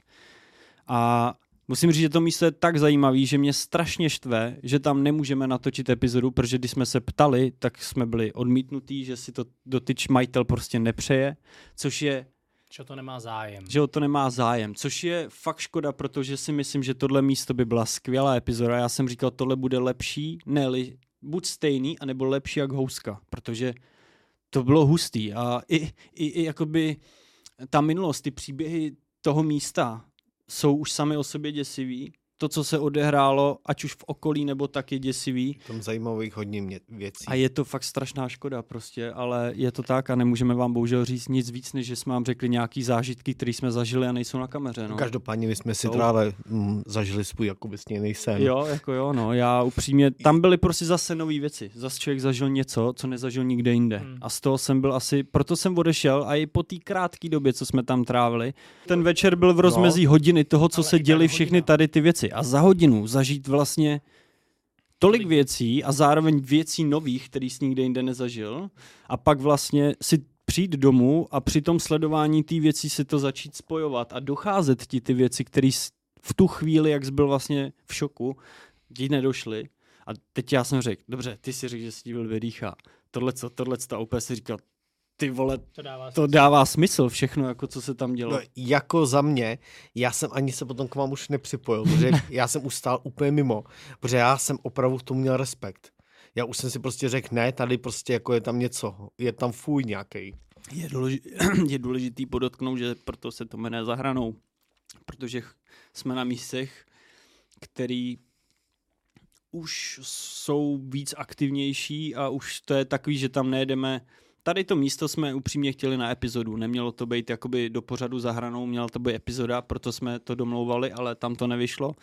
A musím říct, že to místo je tak zajímavý, že mě strašně štve, že tam nemůžeme natočit epizodu, protože když jsme se ptali, tak jsme byli odmítnutí, že si to dotyč majitel prostě nepřeje, což je Že to nemá zájem. že o to nemá zájem, což je fakt škoda, protože si myslím, že tohle místo by byla skvělá epizoda. Já jsem říkal, tohle bude lepší, ne buď stejný, anebo lepší jak houska, protože to bylo hustý a i, i, i jakoby ta minulost, ty příběhy toho místa jsou už sami o sobě děsivý. To, co se odehrálo, ať už v okolí nebo tak je děsivý. Tam zajímavých hodně mě- věcí. A je to fakt strašná škoda prostě, ale je to tak a nemůžeme vám bohužel říct nic víc, než že jsme vám řekli nějaký zážitky, které jsme zažili a nejsou na kameře. No. Každopádně my jsme si teda ale mm, zažili svůj jakoby sněný sen. Jo, jako jo, no, já upřímně, tam byly prostě zase nové věci. Zase člověk zažil něco, co nezažil nikde jinde. Hmm. A z toho jsem byl asi, proto jsem odešel a i po té krátké době, co jsme tam trávili, ten večer byl v rozmezí hodiny toho, co Ale se i tak děly hodina. všechny tady ty věci. A za hodinu zažít vlastně tolik věcí a zároveň věcí nových, který jsi nikde jinde nezažil a pak vlastně si přijít domů a při tom sledování té věcí si to začít spojovat a docházet ti ty věci, které v tu chvíli, jak jsi byl vlastně v šoku, ti nedošly. A teď já jsem řekl, dobře, ty si řekl, že jsi byl vydýchá. Tohle co, tohle co, a úplně si říkal, ty vole, To dává to dává smysl všechno, jako co se tam dělo. No, jako za mě, já jsem ani se potom k vám už nepřipojil, protože já jsem už stál úplně mimo, protože já jsem opravdu v tom měl respekt. Já už jsem si prostě řekl, ne, tady prostě jako je tam něco, je tam fůj nějaký. Je, důležitý, je důležitý podotknout, že proto se to jmenuje za hranou. Protože jsme na místech, který už jsou víc aktivnější a už to je takový, že tam nejedeme Tady to místo jsme upřímně chtěli na epizodu, nemělo to být jakoby do pořadu zahranou, měla to být epizoda, proto jsme to domlouvali, ale tam to nevyšlo.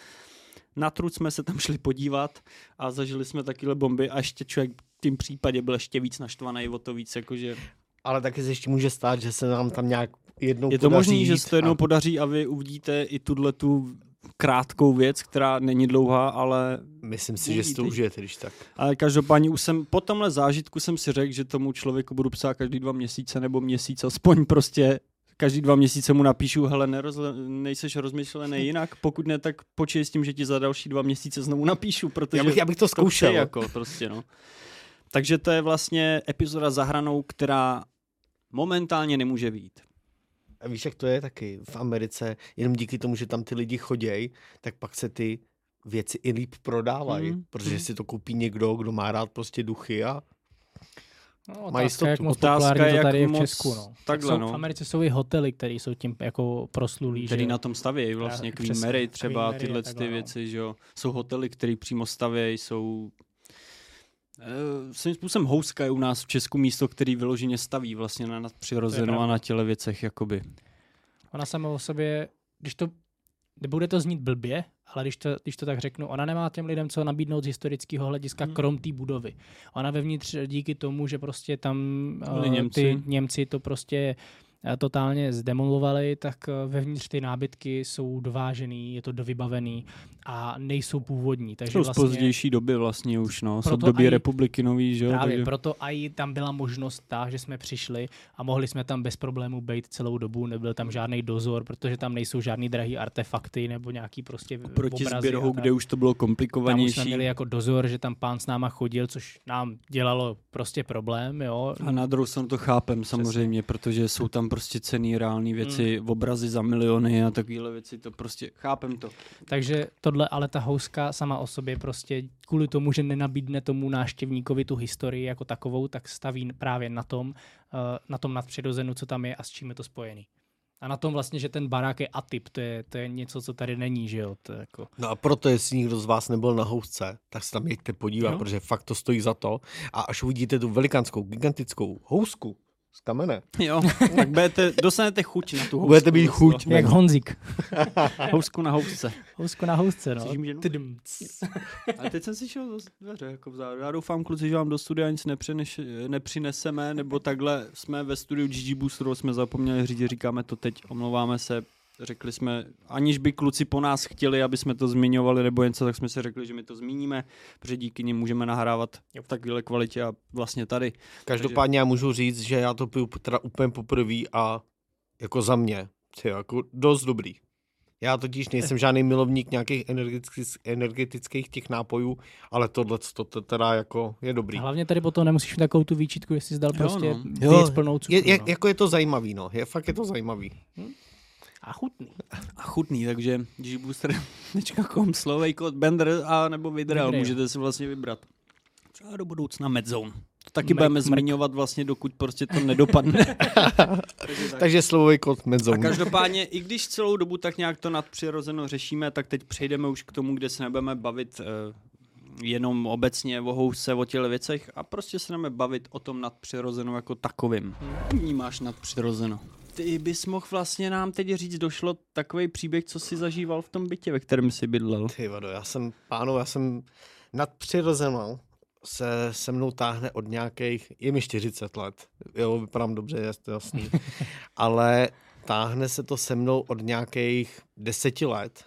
Na trud jsme se tam šli podívat a zažili jsme takové bomby a ještě člověk v tím případě byl ještě víc naštvaný o to víc, jakože Ale taky se ještě může stát, že se nám tam nějak jednou je to možné, že se to jednou a- podaří a vy uvidíte i tuhle tu krátkou věc, která není dlouhá, ale Myslím si, že si to užijete, když tak. Ale každopádně už jsem po tomhle zážitku jsem si řekl, že tomu člověku budu psát každý dva měsíce nebo měsíc, aspoň prostě každý dva měsíce mu napíšu, hele, nerozle, nejseš rozmyšlený jinak, pokud ne, tak počkej s tím, že ti za další dva měsíce znovu napíšu, protože Já bych, já bych to to zkoušel. chci jako prostě, no. Takže to je vlastně epizoda za hranou, která momentálně nemůže být. A víš, jak to je taky v Americe, jenom díky tomu, že tam ty lidi chodějí, tak pak se ty věci i líp prodávají, Mhm, protože mhm. si to koupí někdo, kdo má rád prostě duchy a No, otázka, jistotu. jak moc Otázka populární je, to tady je v moc- Česku. No. takhle, jsou, no. V Americe jsou i hotely, které jsou tím jako proslulí. Který že na tom stavějí vlastně Queen Mary Queen třeba Mary a tyhle takhle, ty no. věci, že jo. Jsou hotely, který přímo stavějí, jsou svým způsobem houska je u nás v Česku místo, který vyloženě staví vlastně na nadpřirozenou a na těle věcech, jakoby. Ona sama o sobě, když to, bude to znít blbě, ale když to, když to tak řeknu, ona nemá těm lidem co nabídnout z historického hlediska, Hmm. krom té budovy. Ona vevnitř díky tomu, že prostě tam eh, Němci. ty Němci to prostě eh, totálně zdemolovali, tak eh, vevnitř ty nábytky jsou dovážený, je to dovybavený a nejsou původní. Takže z vlastně pozdější doby vlastně už, no. Jsou Proto doby i- republiky nový, že jo. Právě takže- proto i tam byla možnost ta, že jsme přišli a mohli jsme tam bez problémů být celou dobu, nebyl tam žádný dozor, protože tam nejsou žádný drahý artefakty nebo nějaký prostě Proti tak. kde už to bylo tam už jsme komplikovanější. měli jako dozor, že tam pán s náma chodil, což nám dělalo prostě problém, jo. A na druhou stranu to chápem samozřejmě, protože jsou tam prostě cený reální věci, Hmm. obrazy za miliony a takovéhle věci, to prostě chápem to. Takže tohle, ale ta houska sama o sobě prostě kvůli tomu, že nenabídne tomu náštěvníkovi tu historii jako takovou, tak staví právě na tom, eh, na tom nadpřirozenu, co tam je a s čím je to spojený. A na tom vlastně, že ten barák je atyp, to je, to je něco, co tady není, že jo? To je jako... No a proto, jestli někdo z vás nebyl na housce, tak se tam jeďte podívat, No. protože fakt to stojí za to. A až uvidíte tu velikánskou, gigantickou housku z kamene, Jo, tak budete, dostanete chuť na tu housku. Budete mít doslova. chuť. Jak Honzik. Housku na housce. Housku na housce, no. Tydm. A teď jsem si šel do dveře jako vzadu. Já doufám, kluci, že vám do studia nic nepřeneš, nepřineseme, nebo takhle jsme ve studiu GG Boosteru, jsme zapomněli říct, říkáme to teď, omlouváme se, řekli jsme, aniž by kluci po nás chtěli, aby jsme to zmiňovali nebo něco, tak jsme si řekli, že my to zmíníme, protože díky nim můžeme nahrávat v takovéhle kvalitě a vlastně tady. Každopádně já můžu říct, že já to piju teda úplně poprvé a jako za mě, ty, jako dost dobrý. Já totiž nejsem žádný milovník nějakých energetických, energetických těch nápojů, ale tohle to, teda jako je dobrý. A hlavně tady potom nemusíš mít takovou tu výčitku, jestli jsi dal Jo, prostě no. Jo, plnou cukru. Je, je, no. jako je to zajímavý, no. Je, fakt je to zajímavý. A chutný. A chutný, takže gbooster.com, slovej kód Bender a nebo Vidrel, můžete si vlastně vybrat. Třeba do budoucna Medzone. To taky Mrk, budeme zmiňovat vlastně, dokud prostě to nedopadne. Takže slovový kód A medzone. každopádně, i když celou dobu tak nějak to nadpřirozeno řešíme, tak teď přejdeme už k tomu, kde se nebudeme bavit eh, jenom obecně o housce, o těle věcech a prostě se nebudeme bavit o tom nadpřirozeno jako takovým. Vnímáš nadpřirozeno. Ty bys mohl vlastně nám teď říct, došlo takový příběh, co jsi zažíval v tom bytě, ve kterém jsi bydlel. Ty vado, já jsem, pánu, já jsem nadpřirozenou se se mnou táhne od nějakých, je mi 40 let, jo, vypadám dobře, je to jasný, ale táhne se to se mnou od nějakých deseti let.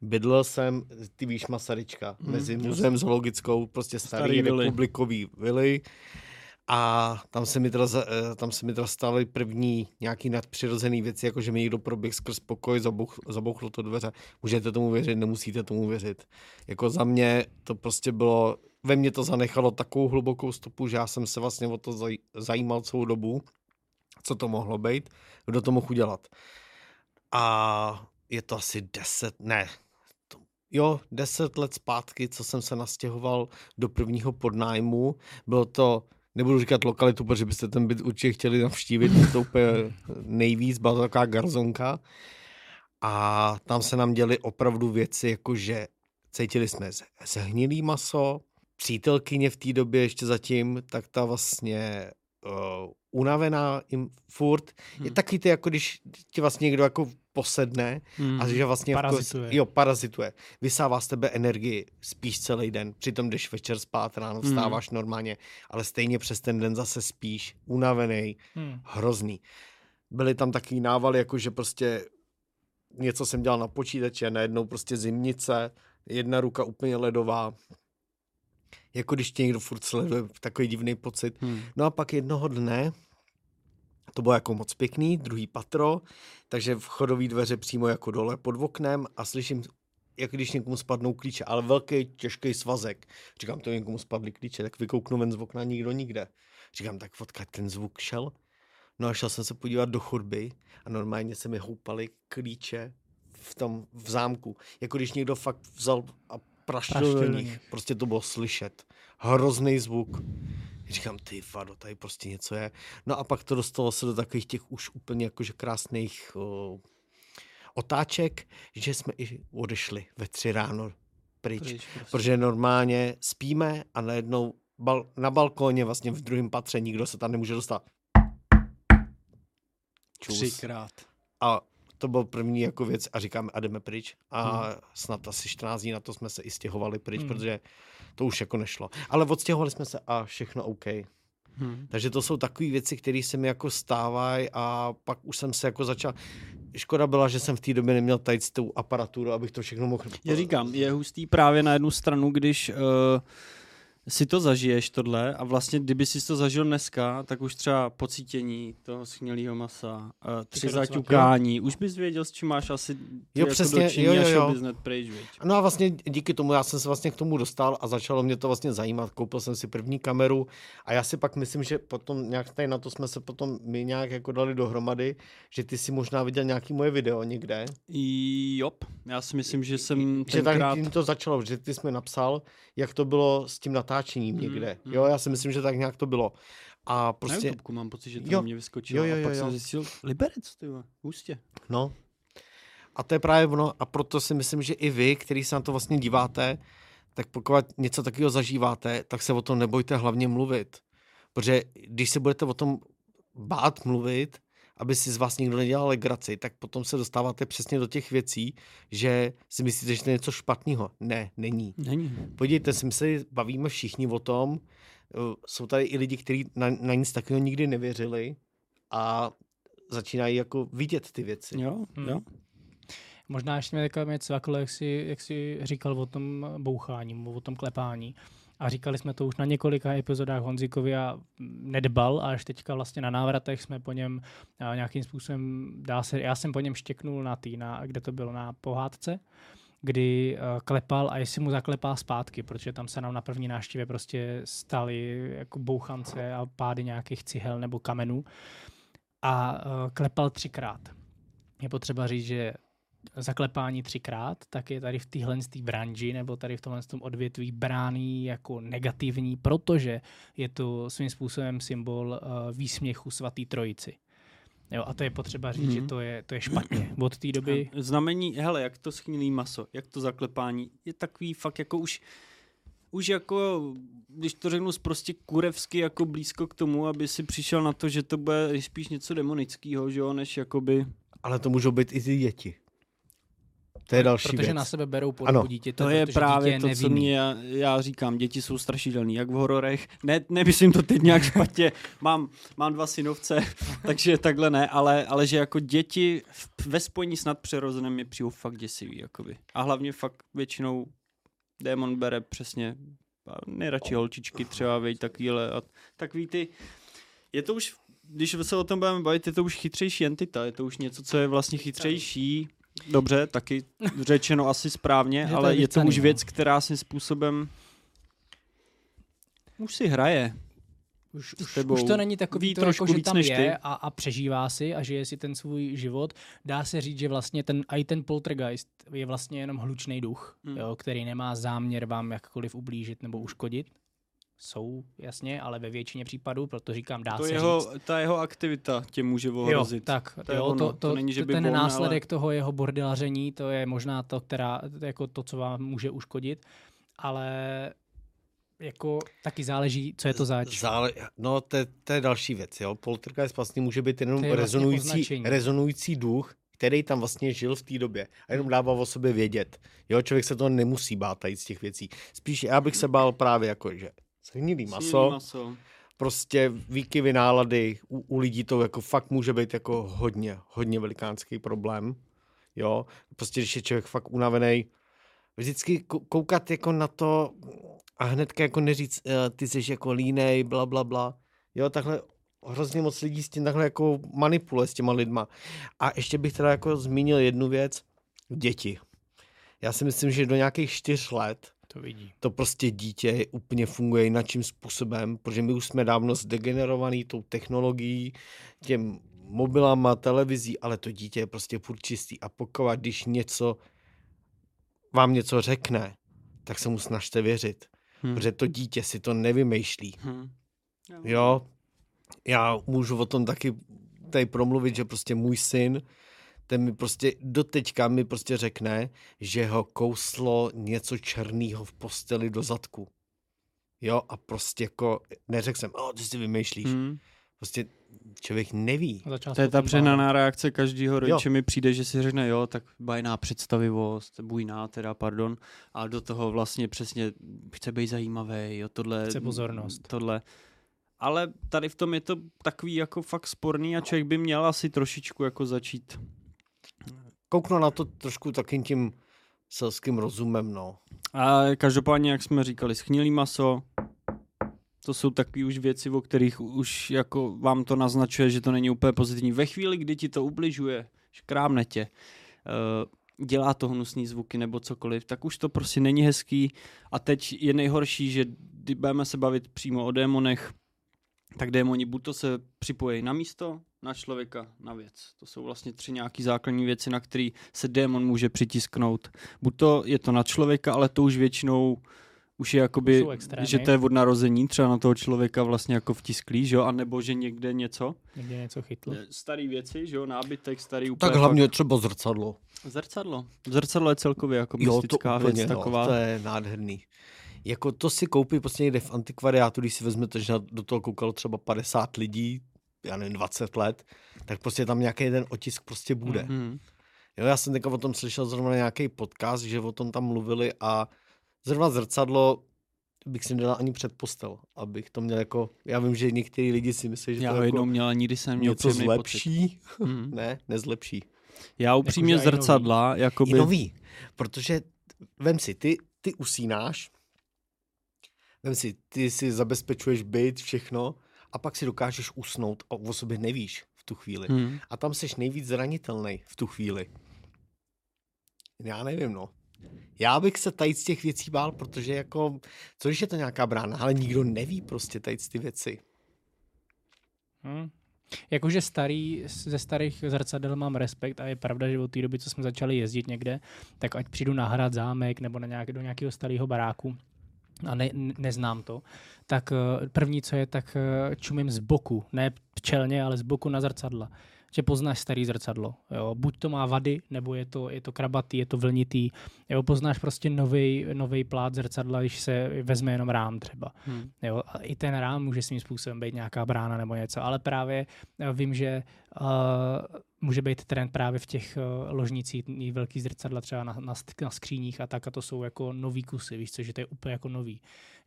Bydlel jsem, ty víš, Masaryčka, Mhm, mezi muzeem zoologickou, prostě starý, Starý vily. republikový vily. A tam se mi teda, eh, tam se mi teda staly první nějaký nadpřirozený věci, jako že mi někdo proběh skrz pokoj, zabouch, zabouchl to dveře. Můžete tomu věřit, nemusíte tomu věřit. Jako za mě to prostě bylo, ve mně to zanechalo takovou hlubokou stopu, že já jsem se vlastně o to zaj, zajímal celou dobu, co to mohlo být, kdo to mohl udělat. A je to asi deset, ne, jo, deset let zpátky, co jsem se nastěhoval do prvního podnájmu. Bylo to, nebudu říkat lokalitu, protože byste ten byt určitě chtěli navštívit, to úplně nejvíc, byla taková garzonka. A tam se nám děly opravdu věci, jakože cítili jsme zhnilý maso, přítelkyně v té době ještě zatím, tak ta vlastně uh, unavená jim furt. Hmm. Je Hmm. taky ty, jako když ti vlastně někdo jako posedne Hmm. a že vlastně Parazituje. Jako, jo, parazituje. Vysává z tebe energii spíš celý den. Přitom jdeš večer spát, ráno Hmm. vstáváš normálně, ale stejně přes ten den zase spíš, unavený, Hmm. hrozný. Byly tam takový návaly, jako že prostě něco jsem dělal na počítači a najednou prostě zimnice, jedna ruka úplně ledová. Jako když tě někdo furt sleduje, takový divný pocit. Hmm. No a pak jednoho dne, to bylo jako moc pěkný, druhý patro, takže vchodové dveře přímo jako dole pod oknem a slyším, jak když někomu spadnou klíče, ale velký, těžký svazek. Říkám, to někomu spadly klíče, tak vykouknu ven z okna, nikdo nikde. Říkám, tak odkud ten zvuk šel? No a šel jsem se podívat do chodby a normálně se mi houpaly klíče v tom v zámku. Jako když někdo fakt vzal a praštil Praštil do do nich. nich. Prostě to bylo slyšet. Hrozný zvuk. Říkám, ty vado, tady prostě něco je. No a pak to dostalo se do takových těch už úplně jakože krásných o, otáček, že jsme i odešli ve tři ráno pryč. Pryč, prostě. Protože normálně spíme a najednou bal, na balkóně vlastně v druhém patře nikdo se tam nemůže dostat. Čus. Třikrát. A to byl první jako věc a říkáme a jdeme pryč. A snad asi 14 dní na to jsme se i stěhovali pryč, Hmm. protože to už jako nešlo. Ale odstěhovali jsme se a všechno OK. Hmm. Takže to jsou takové věci, které se mi jako stávají a pak už jsem se jako začal... Škoda byla, že jsem v té době neměl tady s tou aparaturu, abych to všechno mohl... Já říkám, je hustý právě na jednu stranu, když uh, si to zažiješ tohle a vlastně kdyby si to zažil dneska, tak už třeba pocítění toho snělého masa, uh, tři zaťukání, už bys věděl, s čím máš asi Jo, jako přesně, jo, jo, jo. hned pryč? No a vlastně díky tomu já jsem se vlastně k tomu dostal a začalo mě to vlastně zajímat. Koupil jsem si první kameru a já si pak myslím, že potom nějak tady na to jsme se potom my nějak jako dali dohromady, že ty si možná viděl nějaký moje video někde. I jop, já si myslím, že jsem Že tak tenkrát... tím to začalo, že ty jsi mi napsal, jak to bylo s tím natáčením Mm, někde. mm. Jo, já si myslím, že tak nějak to bylo. A Prostě... Na YouTubeku mám pocit, že to Jo. mě vyskočilo Jo, jo, a pak jo, jsem jo. zjistil, Liberec, ty hustě. no. A to je právě ono a proto si myslím, že i vy, který se na to vlastně díváte, tak pokud něco takového zažíváte, tak se o tom nebojte hlavně mluvit. Protože když se budete o tom bát mluvit, aby si z vás nikdo nedělal legraci, tak potom se dostáváte přesně do těch věcí, že si myslíte, že to je něco špatného. Ne, není. Není. Podívejte se, my se bavíme všichni o tom, eh, jsou tady i lidi, kteří na, na nic takového nikdy nevěřili a začínají jako vidět ty věci. Jo, Hmm. jo. Možná ještě mě taková cvaklo, jak jsi, jak jsi říkal o tom bouchání, o tom klepání. A říkali jsme to už na několika epizodách Honzikovi a nedbal a až teďka vlastně na návratech jsme po něm nějakým způsobem, dá se, já jsem po něm štěknul na tý, na, kde to bylo, na pohádce, kdy uh, klepal a jestli mu zaklepá zpátky, protože tam se nám na první návštěvě prostě staly jako bouchance a pády nějakých cihel nebo kamenů a uh, klepal třikrát. Je potřeba říct, že zaklepání třikrát, tak je tady v téhle branži nebo tady v tomhle tom odvětví bráný jako negativní, protože je to svým způsobem symbol uh, výsměchu svatý trojici. Jo, a to je potřeba říct, mm-hmm. že Mhm. to je, to je špatně. Od té doby Znamení, hele, jak to schnilý maso, jak to zaklepání, je takový fakt jako už, už jako, když to řeknu prostě kurevsky, jako blízko k tomu, aby si přišel na to, že to bude spíš něco demonického, že jo, než jakoby, Ale to můžou být i ty děti. To je další protože věc. na sebe berou podobu Ano. dítěte, to je protože právě dítě je to, co mě, já, já říkám, děti jsou strašidelný, jak v hororech, ne, nemyslím to teď nějak špatně, mám, mám dva synovce, takže takhle ne, ale, ale že jako děti v- ve spojení s nadpřirozeným mi přijou fakt děsivý, jakoby. A hlavně fakt většinou démon bere přesně nejradši holčičky třeba, vej, takovýhle a takový ty, je to už, když se o tom budeme bavit, je to už chytřejší entita, je to už něco, co je vlastně chytřejší, dobře, taky řečeno asi správně, ale je to už no. věc, která svým způsobem už si hraje. Už, už, už to není takový Ví to, trošku jako, že tam je a, a přežívá si a žije si ten svůj život. Dá se říct, že vlastně ten, i ten poltergeist je vlastně jenom hlučný duch, Hmm. jo, který nemá záměr vám jakkoliv ublížit nebo uškodit. Jsou, jasně, ale ve většině případů, proto říkám, dá To se jeho, říct. ta jeho aktivita tě může Jo, ohrozit. tak, To je jo, ono, to, to to, není, že to, by ten ale- následek toho jeho bordelaření, to je možná to, která, jako to, co vám může uškodit, ale jako taky záleží, co je to zač. Zále, no, to, je- to je další věc, jo. Poltergeist vlastně může být jenom je vlastně rezonující, označení. rezonující duch, který tam vlastně žil v té době a jenom dával o sobě vědět. Jo, člověk se to nemusí bát tady z těch věcí. Spíš já bych se bál právě jako, že shnilý maso, maso. prostě výkyvy nálady, u, u lidí to jako fakt může být jako hodně, hodně velikánský problém. Jo, prostě když je člověk fakt unavený, vždycky kou- koukat jako na to a hnedka jako neříct, eh, ty jsi jako línej, bla, bla, bla. Jo, takhle hrozně moc lidí s tím takhle jako manipuluje s těma lidma. A ještě bych teda jako zmínil jednu věc, děti. Já si myslím, že do nějakých čtyř let To vidí. to prostě dítě úplně funguje jinakým způsobem, protože my už jsme dávno zdegenerovaný tou technologií, těm mobilama, televizí, ale to dítě je prostě furt čistý a pokud když něco vám něco řekne, tak se mu snažte věřit, Hm. protože to dítě si to nevymýšlí. Hm. Jo, já můžu o tom taky tady promluvit, že prostě můj syn, ten mi prostě doteďka mi prostě řekne, že ho kouslo něco černého v posteli do zadku. Jo, a prostě jako neřekl jsem, o, ty si vymýšlíš. Hmm. Hm. Prostě člověk neví. To je ta přenaná reakce každého rodiče Jo. mi přijde, že si řekne, jo, tak bajná představivost, bujná teda, pardon, a do toho vlastně přesně chce být zajímavý, jo, tohle. Chce pozornost. Tohle. Ale tady v tom je to takový jako fakt sporný a člověk by měl asi trošičku jako začít. Kouknu na to trošku takým tím selským rozumem, no. A každopádně, jak jsme říkali, schnilý maso, to jsou takové už věci, o kterých už jako vám to naznačuje, že to není úplně pozitivní. Ve chvíli, kdy ti to ubližuje, škrámne tě, eh, dělá to hnusný zvuky nebo cokoliv, tak už to prostě není hezký. A teď je nejhorší, že když budeme se bavit přímo o démonech, tak démoni buď to se připojí na místo, na člověka, na věc. To jsou vlastně tři nějaký základní věci, na který se démon může přitisknout. Buď to je to na člověka, ale to už většinou už je jakoby, že to je od narození třeba na toho člověka vlastně jako vtisklý, že jo, anebo že někde něco. Někde něco chytlo. Starý věci, že jo, nábytek, starý úplně Tak hlavně třeba zrcadlo. fakt. Zrcadlo. Zrcadlo je celkově jako Jo, to úplně, věc no, taková. to je nádherný. Jako to si koupí prostě někde v antikvariátu, když si vezmete, že do toho koukalo třeba 50 lidí, já nevím, 20 let, tak prostě tam nějaký ten otisk prostě bude. Mm. Mhm. Jo, já jsem teďka o tom slyšel zrovna nějaký podcast, že o tom tam mluvili a zrovna zrcadlo bych si nedal ani před postel, abych to měl jako, já vím, že některý lidi si myslí, že Já to ho jako měl nikdy jsem měl něco pocit. zlepší. Mhm. ne, nezlepší. Já upřímně Jakože i nový. zrcadla, jakoby... I nový, protože vem si, ty, ty usínáš, vem si, ty si zabezpečuješ byt, všechno a pak si dokážeš usnout a o sobě nevíš v tu chvíli. Mhm. A tam seš nejvíc zranitelný v tu chvíli. Já nevím, no. Já bych se tady z těch věcí bál, protože jako, co když je to nějaká brána, ale nikdo neví prostě tady ty věci. Hmm. Jakože starý, ze starých zrcadel mám respekt a je pravda, že od té doby, co jsme začali jezdit někde, tak ať přijdu na hrad zámek nebo na nějak, do nějakého starého baráku a ne, ne, neznám to, tak eh, první, co je, tak eh, čumím z boku, ne čelně, ale z boku na zrcadla. Že poznáš starý zrcadlo. Jo. Buď to má vady, nebo je to, je to krabatý, je to vlnitý. Jo. Poznáš prostě nový plát zrcadla, když se vezme jenom rám třeba. Mhm. Jo, a i ten rám může svým způsobem být nějaká brána nebo něco, ale právě eh, vím, že uh, může být trend právě v těch uh, ložnicích, velký zrcadla třeba na, na, na skříních a tak a to jsou jako nový kusy, víš co, že to je úplně jako nový.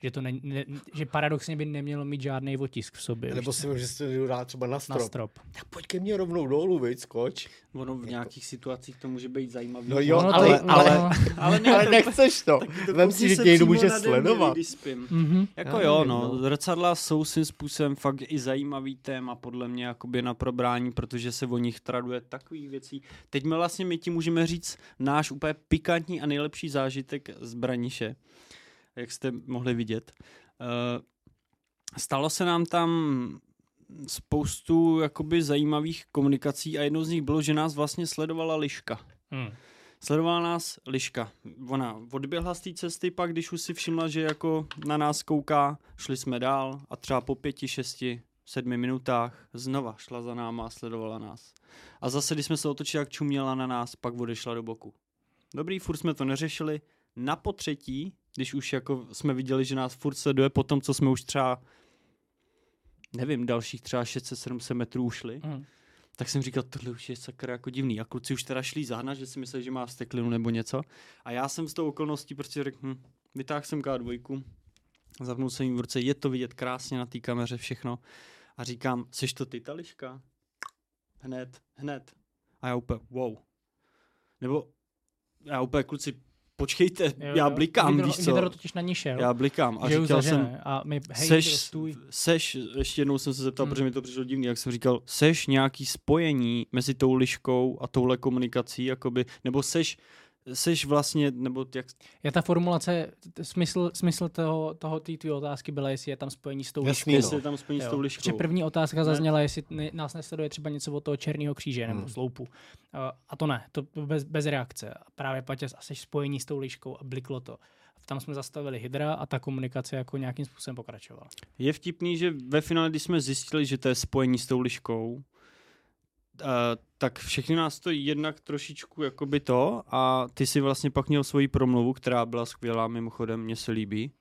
Že, to ne, ne, že paradoxně by nemělo mít žádný otisk v sobě. Nebo si můžeš si to dát třeba na na strop. strop. Tak pojď ke mně rovnou dolů, viď, skoč. Ono v nějakých situacích to může být zajímavý. No jo, Ono to- ale, ale, no, ale, ne, ale nechceš to. to Vem si, že se tě někdo přímo může sledovat. Mhm. Jako Já jo, nevím, no, no. zrcadla jsou svým způsobem fakt i zajímavý téma podle mě jakoby na probrání, protože se o nich traduje takový věcí. Teď my vlastně my ti můžeme říct náš úplně pikantní a nejlepší zážitek z Braniše, jak jste mohli vidět. Uh, stalo se nám tam spoustu jakoby zajímavých komunikací a jednou z nich bylo, že nás vlastně sledovala liška. Hmm. Sledovala nás Liška. Ona odběhla z té cesty, pak když už si všimla, že jako na nás kouká, šli jsme dál a třeba po pěti, šesti, sedmi minutách znova šla za náma a sledovala nás. A zase, když jsme se otočili, jak čuměla na nás, pak odešla do boku. Dobrý, furt jsme to neřešili. Na potřetí, když už jako jsme viděli, že nás furt sleduje, po tom, co jsme už třeba nevím, dalších třeba 600-700 metrů ušli, Mm. tak jsem říkal, tohle už je sakra jako divný. A kluci už teda šli zahnat, že si mysleli, že má steklinu nebo něco. A já jsem s tou okolností prostě řekl, hm, vytáhl jsem K2, zapnul jsem jí v ruce, je to vidět krásně na té kameře všechno. A říkám, seš to ty, ta liška? Hned, hned. A já úplně, wow. Nebo já úplně, kluci, počkejte, Jo, já blikám, víš co? totiž na ní šel, Já blikám a že ju říkal jsem. A my, hej, seš, seš, ještě jednou jsem se zeptal, Hmm. protože mi to přišlo divný, jak jsem říkal, seš nějaký spojení mezi tou liškou a touhle komunikací, jakoby, nebo seš, seš vlastně, nebo jak, Je ta formulace, smysl, smysl toho, toho té tvý otázky byla, jestli je tam spojení s tou Jasný, liškou. jestli je tam spojení s Jo. tou Protože liškou. první otázka zazněla, jestli ne, nás nesleduje třeba něco od toho černého kříže nebo Hmm. sloupu. A, a to ne, to bez, bez reakce. A právě Paťas a seš spojení s tou liškou a bliklo to. Tam jsme zastavili hydra a ta komunikace jako nějakým způsobem pokračovala. Je vtipný, že ve finále, když jsme zjistili, že to je spojení s tou liškou, tak všechny nás to jednak trošičku jakoby to a ty si vlastně pak měl svoji promluvu, která byla skvělá, mimochodem mně se líbí.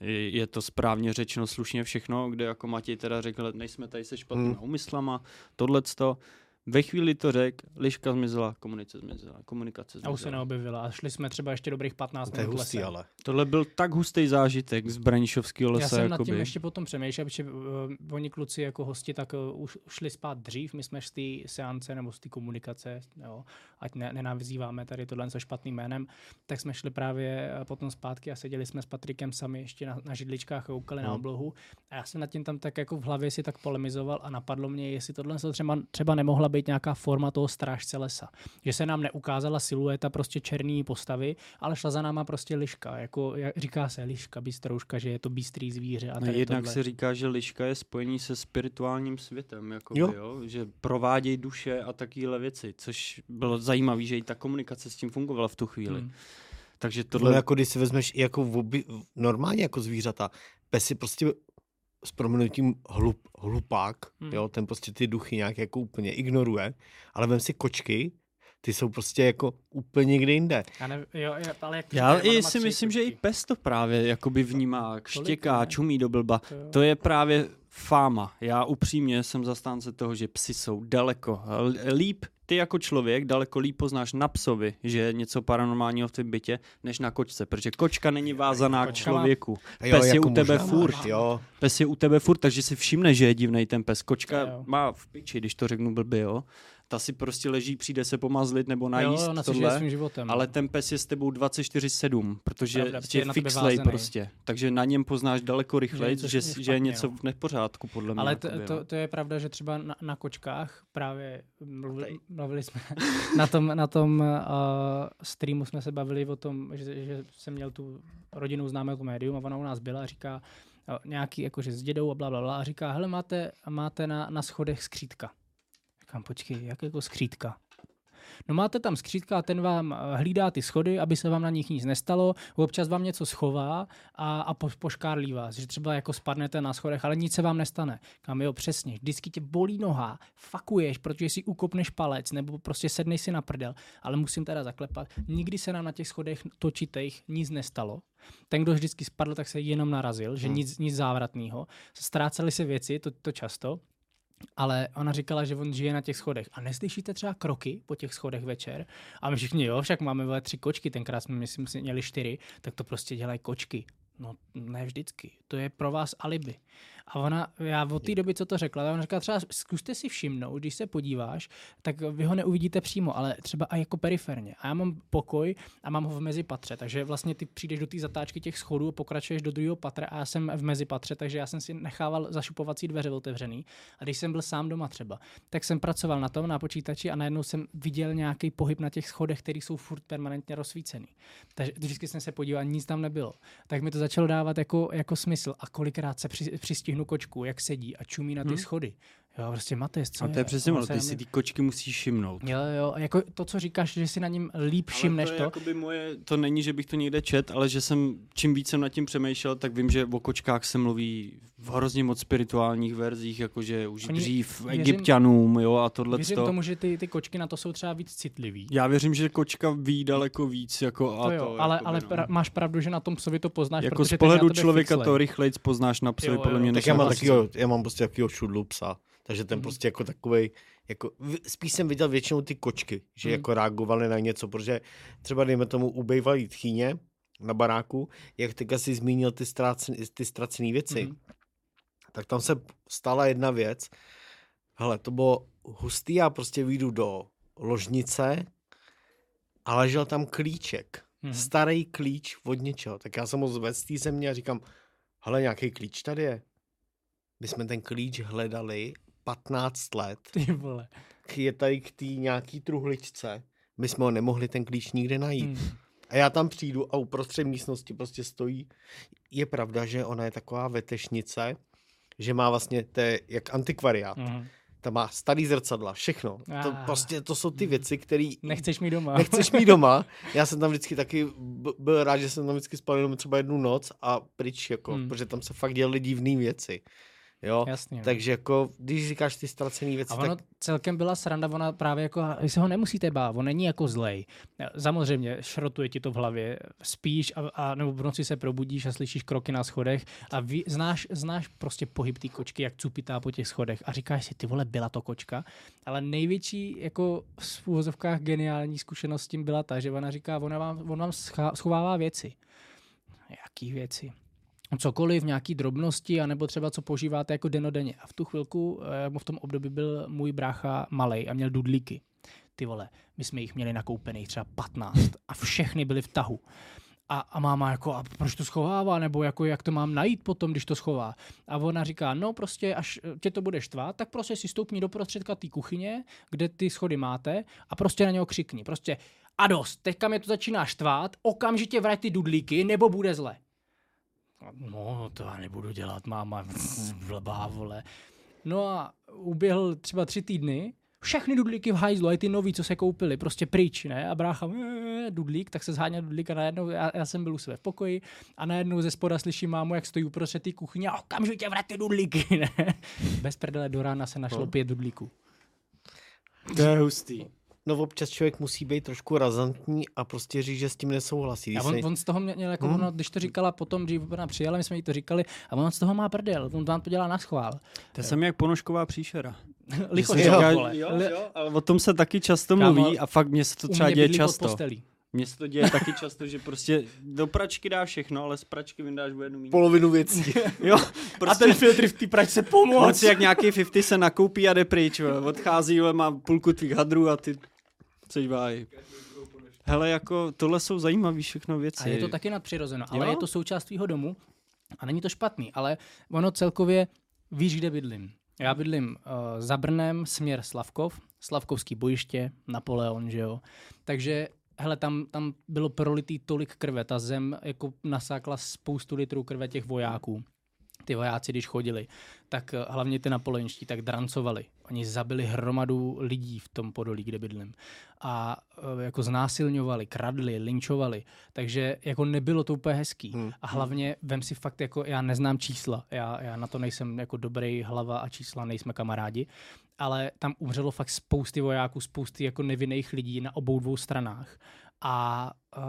Je to správně řečeno slušně všechno, kde jako Matěj teda řekl, nejsme tady se špatnýma Hmm. úmyslama, tohleto. Ve chvíli to řekl, liška zmizela, komunice zmizela, komunikace A už se zmizela. neobjevila. A šli jsme třeba ještě dobrých 15 To minut hustý, ale. Tohle byl tak hustý zážitek z Branišovského lesa. Já jsem nad jakoby. tím ještě potom přemýšlel, protože uh, oni kluci jako hosti tak uh, už šli spát dřív, my jsme z té seance nebo z té komunikace, jo, ať ne, nenavzýváme tady tohle so špatným jménem, tak jsme šli právě eh, potom zpátky a seděli jsme s Patrikem sami ještě na, na židličkách a koukali No. na oblohu. A já jsem nad tím tam tak jako v hlavě si tak polemizoval a napadlo mě, jestli tohle třeba, třeba nemohla být nějaká forma toho strážce lesa. Že se nám neukázala silueta prostě černý postavy, ale šla za náma prostě liška, jako jak říká se liška, bystrouška, že je to bystrý zvíře. A No, tady jednak tohle. se říká, že liška je spojení se spirituálním světem, jakoby, Jo. jo. Jo? že provádějí duše a takovéhle věci, což bylo zajímavé, že i ta komunikace s tím fungovala v tu chvíli. Hmm. Takže Tohle tohle, jako když si vezmeš jako v oby, normálně jako zvířata. Pes je prostě s proměnutím hlup, hlupák, Hmm. jo, ten prostě ty duchy nějak jako úplně ignoruje, ale vem si kočky, ty jsou prostě jako úplně někde jinde. Já ne, jo, jo, ale jak já i si myslím, že i kočky. pes to právě jakoby vnímá, štěká, ne? čumí do blba. To jo. To je právě fáma. Já upřímně jsem zastánce toho, že psy jsou daleko líp, ty jako člověk daleko líp poznáš na psovi, že je něco paranormálního v tvém bytě, než na kočce, protože kočka není vázaná k Kočka má- člověku. A Pes je u tebe furt. Jo, Pes je u tebe furt, takže si všimne, že je divnej ten pes. Kočka Jo. má v piči, když to řeknu blbě, jo. Ta si prostě leží, přijde se pomazlit nebo najíst jo, na tohle. svým životem. Ale no. ten pes je s tebou 24-7, protože Pravda, je je fixlej prostě. Takže na něm poznáš daleko rychleji, něco že, špatně, že je něco no. v nepořádku, podle mě. Ale to, to, no. to je pravda, že třeba na, na kočkách právě mluvili, mluvili jsme na tom, na tom uh, streamu jsme se bavili o tom, že, že jsem měl tu rodinu známého médium a ona u nás byla a říká uh, nějaký jakože s dědou a bla, bla, bla a říká, hele máte, máte na, na schodech skřítka. Říkám, počkej, jak jako skřítka? No máte tam skřítka a ten vám eh, hlídá ty schody, aby se vám na nich nic nestalo, občas vám něco schová a, a po, poškárlí vás, že třeba jako spadnete na schodech, ale nic se vám nestane. Kam jo, přesně, vždycky tě bolí noha, fakuješ, protože si ukopneš palec nebo prostě sedneš si na prdel, ale musím teda zaklepat, nikdy se nám na těch schodech točitejch nic nestalo. Ten, kdo vždycky spadl, tak se jenom narazil, že Hmm. nic, nic závratného. Ztrácely se věci, to, to často, ale ona říkala, že on žije na těch schodech. A neslyšíte třeba kroky po těch schodech večer? A my všichni, jo, však máme vole tři kočky, tenkrát jsme, myslím, měli čtyři, tak to prostě dělají kočky. No, ne vždycky. To je pro vás alibi. A ona, já od té doby, co to řekla, ona říkala třeba, zkuste si všimnout, když se podíváš, tak vy ho neuvidíte přímo, ale třeba i jako periferně. A já mám pokoj a mám ho v mezipatře, takže vlastně ty přijdeš do té zatáčky těch schodů, pokračuješ do druhého patra a já jsem v mezipatře, takže já jsem si nechával zašupovací dveře otevřený. A když jsem byl sám doma třeba, tak jsem pracoval na tom na počítači a najednou jsem viděl nějaký pohyb na těch schodech, které jsou furt permanentně rozsvícený. Takže vždycky jsem se podíval, nic tam nebylo. Tak mi to začalo dávat jako, jako smysl. A kolikrát se při, přistihnu kočku, jak sedí a čumí na ty Hmm. schody. Jo, prostě Matis, co A to je přesně On ono, ty si ty kočky musíš všimnout. Jo, jo, a jako to, co říkáš, že si na ním líp všimneš to, to, je jakoby moje, to není, že bych to někde čet, ale že jsem, čím víc jsem nad tím přemýšlel, tak vím, že o kočkách se mluví v hrozně moc spirituálních verzích, jakože už Oni- dřív věřím- egyptianům, jo, a tohle věřím tomu, že ty, ty kočky na to jsou třeba víc citlivý. Já věřím, že kočka ví daleko víc, jako a to jo, ale, jakoby, ale no. pra, máš pravdu, že na tom psovi to poznáš, jako protože z pohledu člověka fixlej. to rychlejc poznáš na psovi, Jo, podle jo, mě, tak já mám takovýho, já mám prostě takovýho šudlu psa. Takže ten Mhm. prostě jako takovej, jako, spíš jsem viděl většinou ty kočky, že Mhm. jako reagovaly na něco, protože třeba dejme tomu ubejvalý tchýně na baráku, jak teďka si zmínil ty, ztrácen, ty ztracené věci, Mhm. Tak tam se stala jedna věc. Hele, to bylo hustý, já prostě vyjdu do ložnice a ležel tam klíček. Mhm. Starý klíč od něčeho. Tak já jsem ho zvedl z té země a říkám, hele, nějaký klíč tady je. My jsme ten klíč hledali 15 let. Ty vole. Je tady k té nějaký truhličce. My jsme ho nemohli ten klíč nikde najít. Hmm. A já tam přijdu a uprostřed místnosti prostě stojí. Je pravda, že ona je taková vetešnice, že má vlastně, to je jak antikvariát. Mhm. Tam má starý zrcadla, všechno. To Ah. prostě, to jsou ty věci, které Nechceš mít doma. nechceš mít doma. Já jsem tam vždycky taky byl rád, že jsem tam vždycky spal jenom třeba jednu noc a pryč, jako, Hmm. protože tam se fakt dělaly divné věci. Jo? Jasně. no. Takže jako, když říkáš ty ztracené věci, A ono tak celkem byla sranda, ona právě jako, vy se ho nemusíte bát, on není jako zlej. Samozřejmě, šrotuje ti to v hlavě, spíš a, a nebo v noci se probudíš a slyšíš kroky na schodech a ví, znáš, znáš prostě pohyb té kočky, jak cupitá po těch schodech a říkáš si, ty vole, byla to kočka, ale největší jako v úvozovkách geniální zkušenost s tím byla ta, že ona říká, ona vám, on vám schovává věci. Jaký věci? Cokoliv, nějaký drobnosti, anebo třeba co používáte jako denodenně. A v tu chvilku, eh, v tom období byl můj brácha malej a měl dudlíky. Ty vole, my jsme jich měli nakoupených třeba 15 a všechny byly v tahu. A, a máma jako, a proč to schovává, nebo jako jak to mám najít potom, když to schová. A ona říká, no prostě až eh, tě to bude štvát, tak prostě si stoupni do prostředka té kuchyně, kde ty schody máte a prostě na něho křikni. Prostě a dost, teďka mě to začíná štvát, okamžitě vrať ty dudlíky, nebo bude zle. No, to já nebudu dělat, máma, blbá, vole. No a uběhl třeba tři týdny, všechny dudlíky v hajzlu, i ty nový, co se koupili, prostě pryč, ne? A brácha, "Eh, dudlík, tak se zháněl dudlík a najednou, já, já jsem byl u sebe v pokoji a najednou ze spoda slyším mámu, jak stojí uprostřed té kuchyně a okamžitě vrať ty dudlíky, ne? Bez prdele do rána se našlo No. pět dudlíků. To je hustý. No občas člověk musí být trošku razantní a prostě říct, že s tím nesouhlasí. A on, on z toho měl, jako Hmm. ono, když to říkala potom, když ona přijela, my jsme jí to říkali, a on z toho má prdel, on vám to dělá na schvál. To jsem jak ponožková příšera. Licho, jo, vole. jo, jo, ale o tom se taky často Kámo, mluví a fakt mně se to třeba mě děje často. postelí. Mně se to děje taky často, že prostě do pračky dá všechno, ale z pračky vyndáš o jednu míň. polovinu věcí. Jo, A prostě ten filtr v té pračce on pomoc. si jak nějaký 50 se nakoupí a jde pryč, odchází, má půlku tvých hadrů a ty seš váj. Hele, jako tohle jsou zajímavé všechno věci. A je to taky nadpřirozeno, ale Jo? je to součást tvýho domu a není to špatný, ale ono celkově víš, kde bydlím. Já bydlím uh, za Brnem, směr Slavkov, Slavkovský bojiště, Napoleon, že jo. Takže hele, tam, tam bylo prolitý tolik krve, ta zem jako nasákla spoustu litrů krve těch vojáků. Ty vojáci, když chodili, tak eh, hlavně ty napoleonští, tak drancovali. Oni zabili hromadu lidí v tom podolí, kde bydlím. A eh, jako znásilňovali, kradli, linčovali. Takže jako nebylo to úplně hezký. Hmm. A hlavně vem si fakt, jako já neznám čísla. Já, já na to nejsem jako dobrý hlava a čísla nejsme kamarádi. Ale tam umřelo fakt spousty vojáků, spousty jako nevinných lidí na obou dvou stranách. A uh,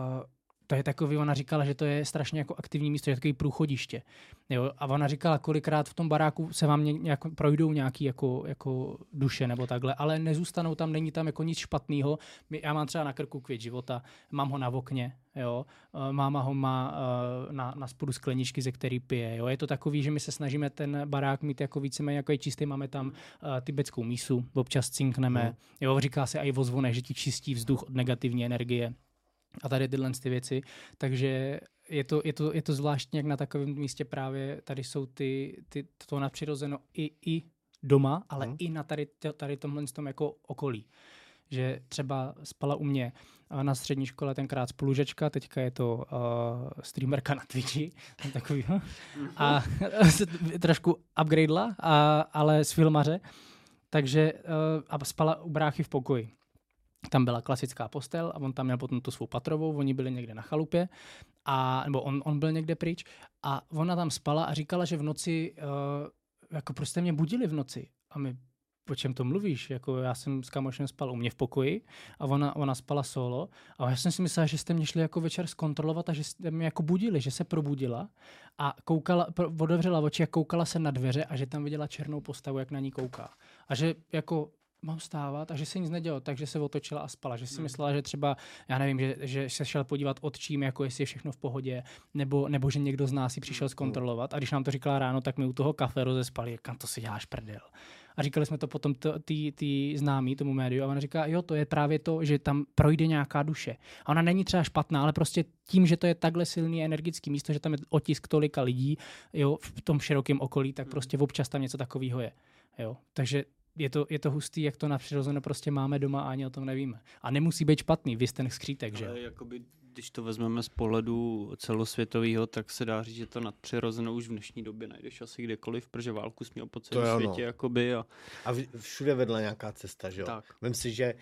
to je takový, ona říkala, že to je strašně jako aktivní místo, že je takový průchodiště. Jo? A ona říkala, kolikrát v tom baráku se vám ně- nějak projdou nějaký jako, jako duše nebo takhle, ale nezůstanou tam, není tam jako nic špatného. Já mám třeba na krku květ života, mám ho na okně, jo? Eh, máma ho má eh, na, na spodu skleničky, ze který pije. Jo? Je to takový, že my se snažíme ten barák mít jako víceméně jako je čistý, máme tam uh, tibetskou mísu, občas cinkneme. Mhm. Jo, říká se i o zvonech, že ti čistí vzduch od negativní energie a tady tyhle ty věci. Takže je to, je to, je to zvláštní, jak na takovém místě právě tady jsou ty, ty to nadpřirozeno i, i doma, ale Mhm. i na tady, tady tomhle tom jako okolí. Že třeba spala u mě a na střední škole tenkrát spolužečka, teďka je to uh, streamerka na Twitchi, takový, a se trošku upgradela, a, ale z filmaře. takže uh, a spala u bráchy v pokoji. Tam byla klasická postel a on tam měl potom tu svou patrovou, oni byli někde na chalupě, a, nebo on, on byl někde pryč a ona tam spala a říkala, že v noci, uh, jako prostě mě budili v noci. A my, o čem to mluvíš? Jako já jsem s kamošem spal u mě v pokoji a ona, ona spala solo. A já jsem si myslela, že jste mě šli jako večer zkontrolovat a že jste mě jako budili, že se probudila a koukala, otevřela oči a koukala se na dveře a že tam viděla černou postavu, jak na ní kouká. A že jako mám stávat a že se nic nedělo, takže se otočila a spala. Že si myslela, že třeba, já nevím, že, že se šel podívat od čím, jako jestli je všechno v pohodě, nebo, nebo že někdo z nás si přišel zkontrolovat. A když nám to říkala ráno, tak my u toho kafe rozespali, kam to si děláš prdel. A říkali jsme to potom ty, ty známý tomu médiu a ona říká, jo, to je právě to, že tam projde nějaká duše. A ona není třeba špatná, ale prostě tím, že to je takhle silný energický místo, že tam je otisk tolika lidí jo, v tom širokém okolí, tak prostě občas tam něco takového je. Jo. Takže je to, je to hustý, jak to napřirozeno prostě máme doma a ani o tom nevíme. A nemusí být špatný, vy jste ten skřítek, že jo? Ale jakoby, když to vezmeme z pohledu celosvětového, tak se dá říct, že to nadpřirozeno už v dnešní době najdeš asi kdekoliv, protože válku jsi měl po celém je ono. světě, jakoby, a A všude vedla nějaká cesta, že jo? tak. Vem si, že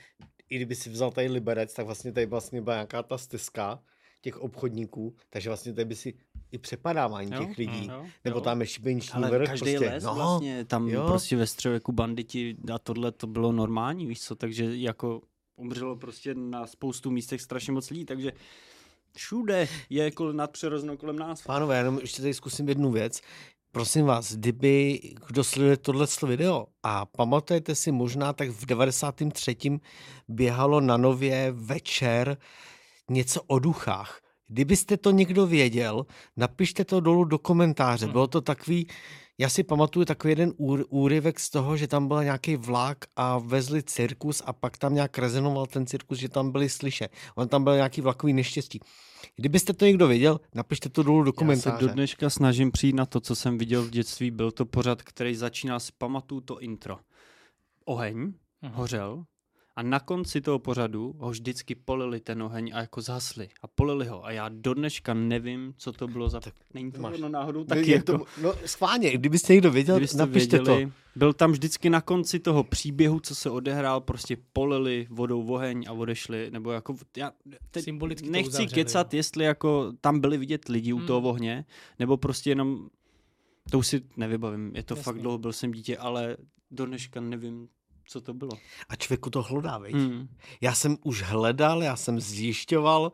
i kdyby si vzal tady Liberec, tak vlastně tady vlastně byla nějaká ta stezka těch obchodníků, takže vlastně tady by si i přepadávání Jo, těch lidí. jo, Nebo jo. tam je šibeniční Ale vrch. každý prostě. les no, vlastně, tam jo. prostě ve středověku banditi a tohle to bylo normální, víš co, takže jako umřelo prostě na spoustu místech strašně moc lidí, takže všude je kol nadpřirozeno kolem nás. Pánové, jenom ještě tady zkusím jednu věc. Prosím vás, kdyby kdo sleduje tohle video a pamatujete si možná, tak v 93. běhalo na nově večer něco o duchách. Kdybyste to někdo věděl, napište to dolů do komentáře. Bylo to takový, já si pamatuju takový jeden úr, úryvek z toho, že tam byl nějaký vlak a vezli cirkus a pak tam nějak rezonoval ten cirkus, že tam byli slyšet. On tam byl nějaký vlakový neštěstí. Kdybyste to někdo věděl, napište to dolů do Já se komentáře. do dneška snažím přijít na to, co jsem viděl v dětství. Byl to pořad, který začínal s pamatuju to intro. Oheň Mhm. hořel a na konci toho pořadu ho vždycky polili ten oheň a jako zhasli. A polili ho. A já do dneška nevím, co to bylo za... Tak Není to máš- ono náhodou No, taky je jako... to, no schválně, kdybyste někdo věděl, Kdybyste napište věděli, to. Byl tam vždycky na konci toho příběhu, co se odehrál, prostě polili vodou oheň a odešli, nebo jako, já teď Symbolicky to nechci uzavřeli, kecat, jo. jestli jako tam byli vidět lidi u Hmm. toho ohně, nebo prostě jenom, to už si nevybavím, je to Jasně. fakt dlouho, byl jsem dítě, ale do dneška nevím, co to bylo. A člověku to hlodá, veď? Hmm. Já jsem už hledal, já jsem zjišťoval.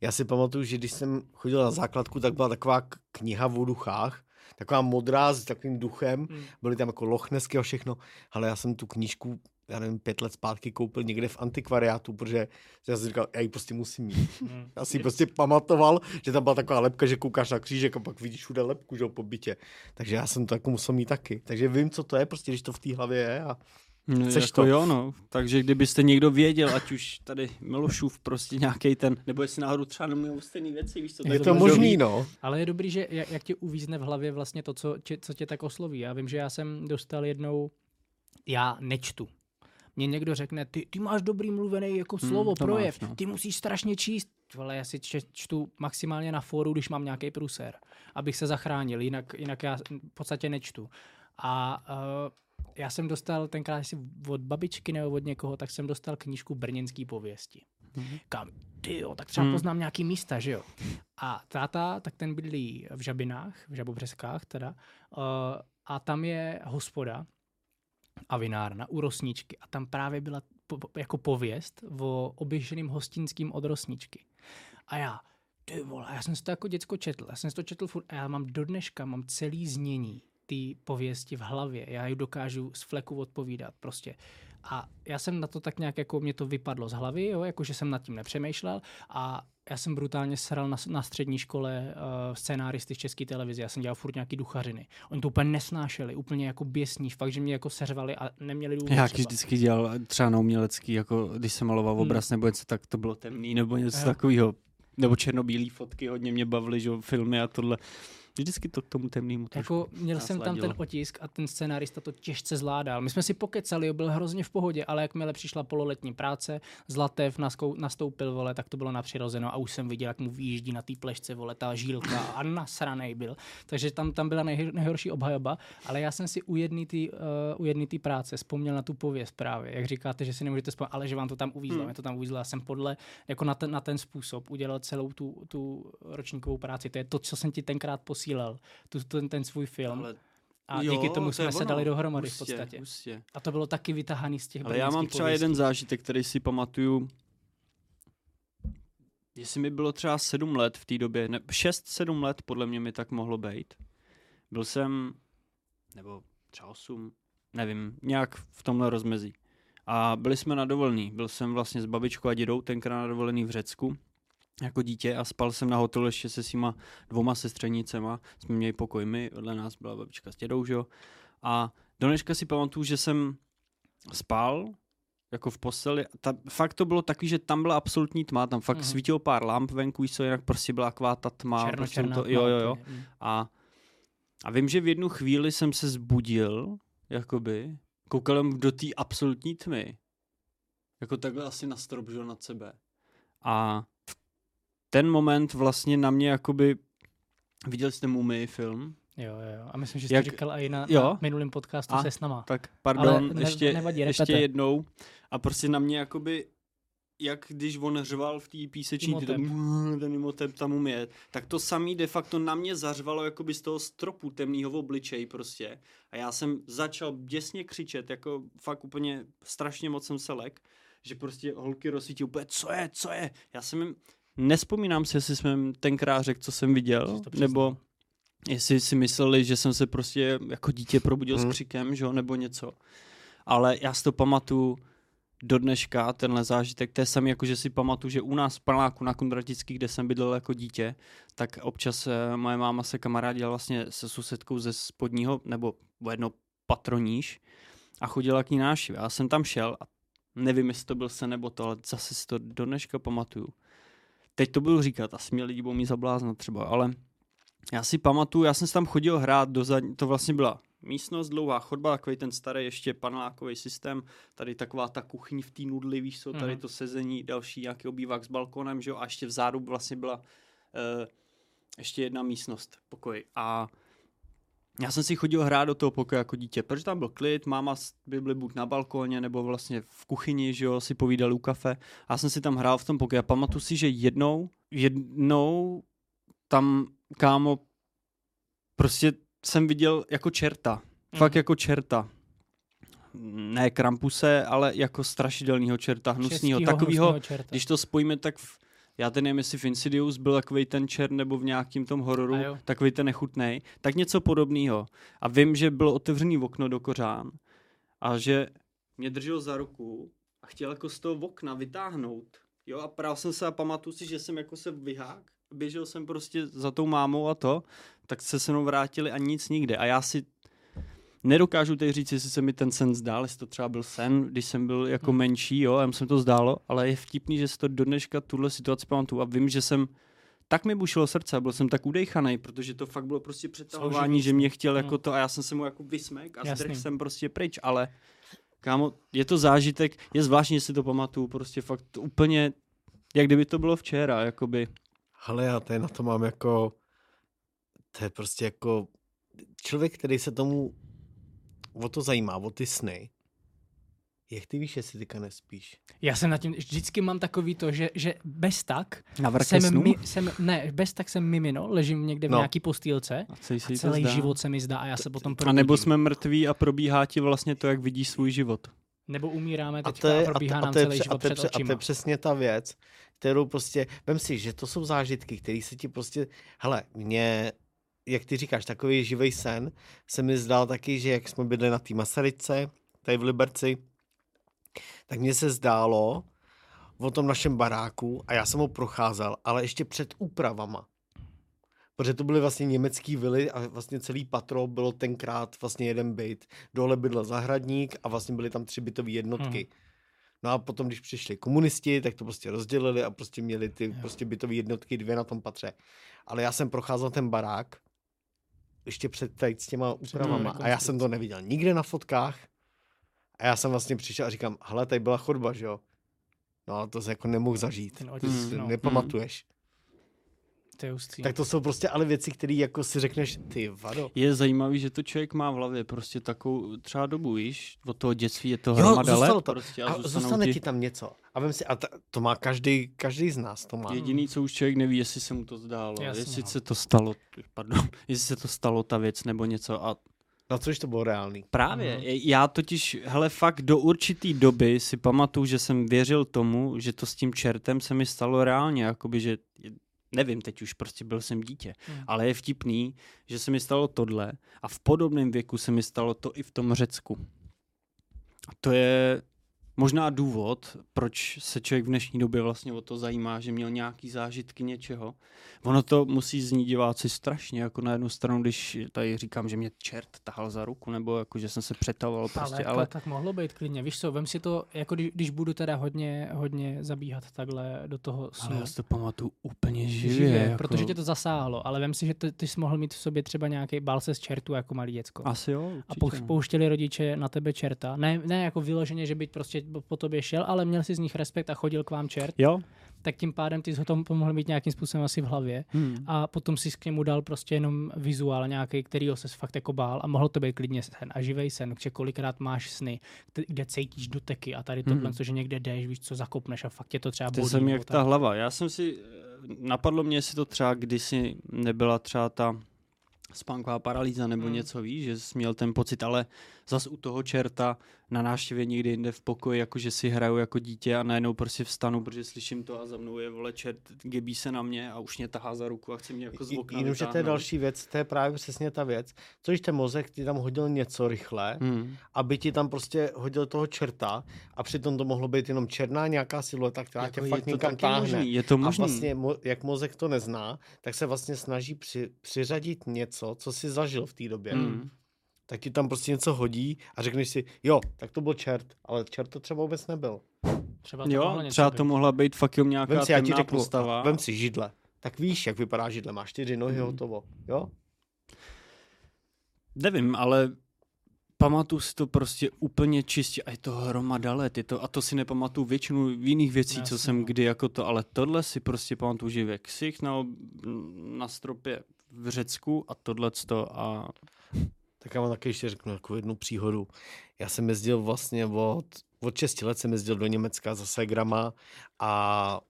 Já si pamatuju, že když jsem chodil na základku, tak byla taková kniha v duchách, taková modrá s takovým duchem, Hmm. byly tam jako lochnesky a všechno, ale já jsem tu knížku já nevím, pět let zpátky koupil někde v antikvariátu, protože já jsem říkal, já ji prostě musím mít. Hmm. Já si prostě pamatoval, že tam byla taková lepka, že koukáš na křížek a pak vidíš všude lepku, že jo, po bytě. Takže já jsem to jako musel mít taky. Takže vím, co to je, prostě když to v té hlavě je a Chceš jako to? jo, no. Takže kdybyste někdo věděl, ať už tady Milošův prostě nějaký ten, nebo jestli náhodou třeba neměl stejné věci, víš co, je to to možný. no. Ale je dobrý, že jak, jak ti uvízne v hlavě vlastně to, co, tě, co tě tak osloví. Já vím, že já jsem dostal jednou, já nečtu. Mně někdo řekne, ty, ty máš dobrý mluvený jako Hmm, slovo, to projev, máš, no. ty musíš strašně číst. Ale já si čtu maximálně na fóru, když mám nějaký průser, abych se zachránil, jinak, jinak já v podstatě nečtu. A uh, já jsem dostal tenkrát asi od babičky nebo od někoho, tak jsem dostal knížku Brněnský pověsti. Mhm. Kam, ty jo, tak třeba Hmm. poznám nějaký místa, že jo. A táta, tak ten bydlí v Žabinách, v Žabobřeskách teda, uh, a tam je hospoda a vinárna u Rosničky a tam právě byla po, po- jako pověst o oběženým hostinským od Rosničky. A já, ty vole, já jsem si to jako děcko četl, já jsem si to četl furt a já mám do dneška, mám celý znění té pověsti v hlavě, já ji dokážu z fleku odpovídat prostě. A já jsem na to tak nějak, jako mě to vypadlo z hlavy, jo, jako že jsem nad tím nepřemýšlel a já jsem brutálně sral na, na střední škole uh, scénáristy z české televize, já jsem dělal furt nějaký duchařiny. Oni to úplně nesnášeli, úplně jako běsní, fakt, že mě jako seřvali a neměli důvod Já třeba. když vždycky dělal třeba na umělecký, jako když jsem maloval Hmm. obraz nebo něco, tak to bylo temný nebo něco Jo. takového. Nebo černobílý fotky, hodně mě bavily, že jo, filmy a tohle. Vždycky to k tomu temnému trošku. Jako, měl jsem tam ten otisk a ten scénárista to těžce zvládal. My jsme si pokecali, byl hrozně v pohodě, ale jakmile přišla pololetní práce, Zlatev naskou, nastoupil, vole, tak to bylo napřirozeno a už jsem viděl, jak mu výjíždí na té plešce, vole, ta žílka a nasranej byl. Takže tam, tam byla nej, nejhorší obhajoba, ale já jsem si u jedné uh, u práce vzpomněl na tu pověst právě, jak říkáte, že si nemůžete vzpomenout, ale že vám to tam uvízlo, Hmm. hmm. to tam uvízlo, já jsem podle, jako na ten, na ten způsob udělal celou tu, tu ročníkovou práci. To je to, co jsem ti tenkrát posílal, tu, ten, ten svůj film. Ale A jo, díky tomu to jsme se ono. dali dohromady v Hustě, podstatě. hustě. A to bylo taky vytahaný z těch Ale já mám třeba pověstí. jeden zážitek, který si pamatuju. Jestli mi bylo třeba sedm let v té době, ne, šest, sedm let podle mě mi tak mohlo být. Byl jsem, nebo třeba osm, nevím, nějak v tomhle rozmezí. A byli jsme na dovolený. Byl jsem vlastně s babičkou a dědou tenkrát na dovolený v Řecku jako dítě a spal jsem na hotelu ještě se svýma dvoma sestřenicema. Jsme měli pokoj my, vedle nás byla babička s dědou, že jo. A do dneška si pamatuju, že jsem spal, jako v posteli. Ta, fakt to bylo takový, že tam byla absolutní tma, tam fakt mm-hmm. svítilo pár lamp venku, co, jinak prostě byla taková ta tma. Černo, prostě černá to, jo, jo, jo. Mm. A, a vím, že v jednu chvíli jsem se zbudil, jakoby, koukal jsem do té absolutní tmy. Jako takhle asi na strop, že nad sebe. A ten moment vlastně na mě jakoby, viděl jste Mumii film? Jo, jo, jo. A myslím, že jsi Jak- to říkal i na, jo? na minulém podcastu A- se s náma. Tak pardon, ne- ještě, nevadí, ještě jednou. A prostě na mě jakoby, jak když on řval v té píseční, Imhotep. ten imotep tam umě, tak to samý de facto na mě zařvalo jakoby z toho stropu temného v obličej prostě. A já jsem začal děsně křičet, jako fakt úplně strašně moc jsem se lek, že prostě holky rozsvítí úplně, co je, co je. Já jsem jim, nespomínám si, jestli jsem tenkrát řekl, co jsem viděl, nebo jestli si mysleli, že jsem se prostě jako dítě probudil Hmm. s křikem, že jo, nebo něco. Ale já si to pamatuju do dneška, tenhle zážitek, to je samý, jako že si pamatuju, že u nás v Panáku na Kundratický, kde jsem bydlel jako dítě, tak občas eh, moje máma se kamarádila vlastně se sousedkou ze spodního, nebo o jedno patroníž a chodila k ní návštěvě. Já jsem tam šel a nevím, jestli to byl sen nebo to, ale zase si to do dneška pamatuju. Teď to budu říkat, asi mě lidi budou mít zabláznat třeba, ale já si pamatuju, já jsem si tam chodil hrát do zadní, to vlastně byla místnost, dlouhá chodba, takový ten starý ještě panelákový systém, tady taková ta kuchyň v té nudli, víš co, tady Mhm. to sezení, další nějaký obývák s balkonem, že jo, a ještě vzadu vlastně byla uh, ještě jedna místnost, pokoj. A já jsem si chodil hrát do toho pokoje jako dítě, protože tam byl klid, máma by byli buď na balkóně nebo vlastně v kuchyni, že jo, si povídali u kafe. Já jsem si tam hrál v tom pokoji a pamatuju si, že jednou, jednou tam, kámo, prostě jsem viděl jako čerta. Fakt Mhm. jako čerta. Ne Krampuse, ale jako strašidelného čerta, hnusného. Čerta. když to spojíme, tak v, já ten nevím, jestli v Insidious byl takový ten čert nebo v nějakým tom hororu, takový ten nechutnej, tak něco podobného. A vím, že bylo otevřený okno do kořán a že mě držel za ruku a chtěl jako z toho okna vytáhnout. Jo, a právě jsem se a pamatuju si, že jsem jako se vyhák, běžel jsem prostě za tou mámou a to, tak se se mnou vrátili a nic nikde. A já si nedokážu teď říct, jestli se mi ten sen zdál, jestli to třeba byl sen, když jsem byl jako Hmm. menší, jo, a jen se mi to zdálo, ale je vtipný, že si to do dneška tuhle situaci pamatuju a vím, že jsem tak mi bušilo srdce, byl jsem tak udejchaný, protože to fakt bylo prostě přetahování, že mě chtěl jako Hmm. to a já jsem se mu jako vysmek a zdrh jsem prostě pryč, ale kámo, je to zážitek, je zvláštní, že si to pamatuju, prostě fakt úplně, jak kdyby to bylo včera, jakoby. Ale já tady na to mám jako, to je prostě jako člověk, který se tomu o to zajímá, o ty sny. Jak ty víš, jestli teďka nespíš? Já jsem na tím, vždycky mám takový to, že, že bez tak Na jsem, mi, jsem, ne, bez tak jsem mimino, ležím někde v No. nějaký postýlce A a celý život se mi zdá a já se potom A probudím. nebo jsme mrtví a probíhá ti vlastně to, jak vidíš svůj život. Nebo umíráme A teďka to, je, a a, to, probíhá a, nám to je, celý pře- a, život to je, před pře- a to je očima. přesně ta věc, kterou prostě, vem si, že to jsou zážitky, které se ti prostě, hele, mě, jak ty říkáš, takový živý sen se mi zdál taky, že jak jsme bydli na té Masaryce, tady v Liberci, tak mně se zdálo o tom našem baráku a já jsem ho procházel, ale ještě před úpravama. Protože to byly vlastně německý vily a vlastně celý patro bylo tenkrát vlastně jeden byt. Dole bydlel zahradník a vlastně byly tam tři bytové jednotky. Mhm. No a potom, když přišli komunisti, tak to prostě rozdělili a prostě měli ty prostě bytové jednotky dvě na tom patře. Ale já jsem procházel ten barák ještě před tady s těma úpravama. A já jsem to neviděl nikde na fotkách. A já jsem vlastně přišel a říkám, hele, tady byla chodba, že jo? No ale to jsi jako nemohl zažít. Ten otisk, si no, nepamatuješ. To je hustý. Tak to jsou prostě ale věci, které jako si řekneš, ty vado. Je zajímavý, že to člověk má v hlavě prostě takovou třeba dobu, víš, od toho dětství je to Jo, hromada let to. prostě A a, zůstane ti. ti tam něco. A vem si, a ta, to má každý, každý z nás, to má. Jediný, co už člověk neví, jestli se mu to zdálo, Jasně, jestli no. se to stalo, pardon, jestli se to stalo ta věc nebo něco a Na což to bylo reálný. Právě, Mhm. já totiž, hele, fakt do určitý doby si pamatuju, že jsem věřil tomu, že to s tím čertem se mi stalo reálně, jakoby, že, nevím, teď už prostě byl jsem dítě, Mhm. ale je vtipný, že se mi stalo tohle a v podobném věku se mi stalo to i v tom Řecku. A to je možná důvod, proč se člověk v dnešní době vlastně o to zajímá, že měl nějaký zážitky něčeho. Ono to musí znít diváci strašně, jako na jednu stranu, když tady říkám, že mě čert tahal za ruku, nebo jako, že jsem se přetavoval prostě, ale, ale, tak mohlo být klidně. Víš co, vem si to, jako když, když budu teda hodně, hodně zabíhat takhle do toho snu. ale já si to pamatuju úplně živě. živě, jako... protože tě to zasáhlo, ale vem si, že ty, ty jsi mohl mít v sobě třeba nějaký bál se z čertu jako malý děcko. Asi jo, a určitě. pou, pouštěli rodiče na tebe čerta. Ne, ne jako vyloženě, že by prostě po tobě šel, ale měl si z nich respekt a chodil k vám čert, Jo? tak tím pádem ty jsi ho tom mohl mít nějakým způsobem asi v hlavě. Hmm. A potom si k němu dal prostě jenom vizuál nějaký, kterýho se fakt jako bál a mohl to být klidně sen a živej sen, že kolikrát máš sny, kde- cítíš doteky a tady tohle, Mhm. což někde jdeš, víš co, zakopneš a fakt tě to třeba To bolí. jsem nebo jak tak. ta hlava. Já jsem si, eh, napadlo mě, jestli to třeba kdysi nebyla třeba ta spánková paralýza nebo Hmm. něco, víš, že jsi měl ten pocit, ale zas u toho čerta na návštěvě někde jinde v pokoji, jakože si hraju jako dítě a najednou prostě vstanu, protože slyším to a za mnou je vole čert, gebí se na mě a už mě tahá za ruku a chce mě jako z okna Jenomže to je další věc, to je právě přesně ta věc. Co když ten mozek ti tam hodil něco rychle, Hmm. aby ti tam prostě hodil toho čerta a přitom to mohlo být jenom černá nějaká silueta, která Jako tě je fakt to někam táhne. možný, je to A možný. vlastně, mo- jak mozek to nezná, tak se vlastně snaží při, přiřadit něco, co si zažil v té době. Hmm. Tak ti tam prostě něco hodí a řekneš si, jo, tak to byl čert, ale čert to třeba vůbec nebyl. Třeba to mohlo Jo, třeba být. to mohla být fakt jenom nějaká Vem si, já ti temná řeknu, postava. vem si židle. Tak víš, jak vypadá židle, máš čtyři nohy, Hmm. hotovo. Jo? Nevím, ale pamatuju si to prostě úplně čistě a je to hromada let. Je to, a to si nepamatuju většinu jiných věcí, Jasně, co jsem no. kdy jako to, ale tohle si prostě pamatuju živě. Ksich na, na stropě v Řecku a tohle to a Tak já vám taky ještě řeknu jako jednu příhodu. Já jsem jezdil vlastně od, od 6 let jsem jezdil do Německa za Segrama a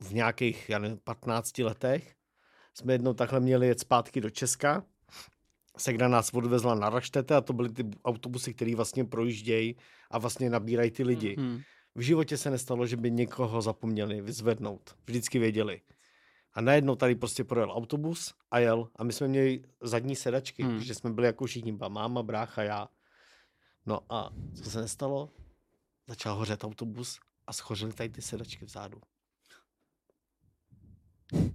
v nějakých, já nevím, 15 letech jsme jednou takhle měli jet zpátky do Česka. Segra nás odvezla na Raštete a to byly ty autobusy, které vlastně projíždějí a vlastně nabírají ty lidi. hm. V životě se nestalo, že by někoho zapomněli vyzvednout. Vždycky věděli. A najednou tady prostě projel autobus a jel. A my jsme měli zadní sedačky, Hmm. protože jsme byli jako všichni, máma, brácha, já. No a co se nestalo? Začal hořet autobus a schořily tady ty sedačky vzadu.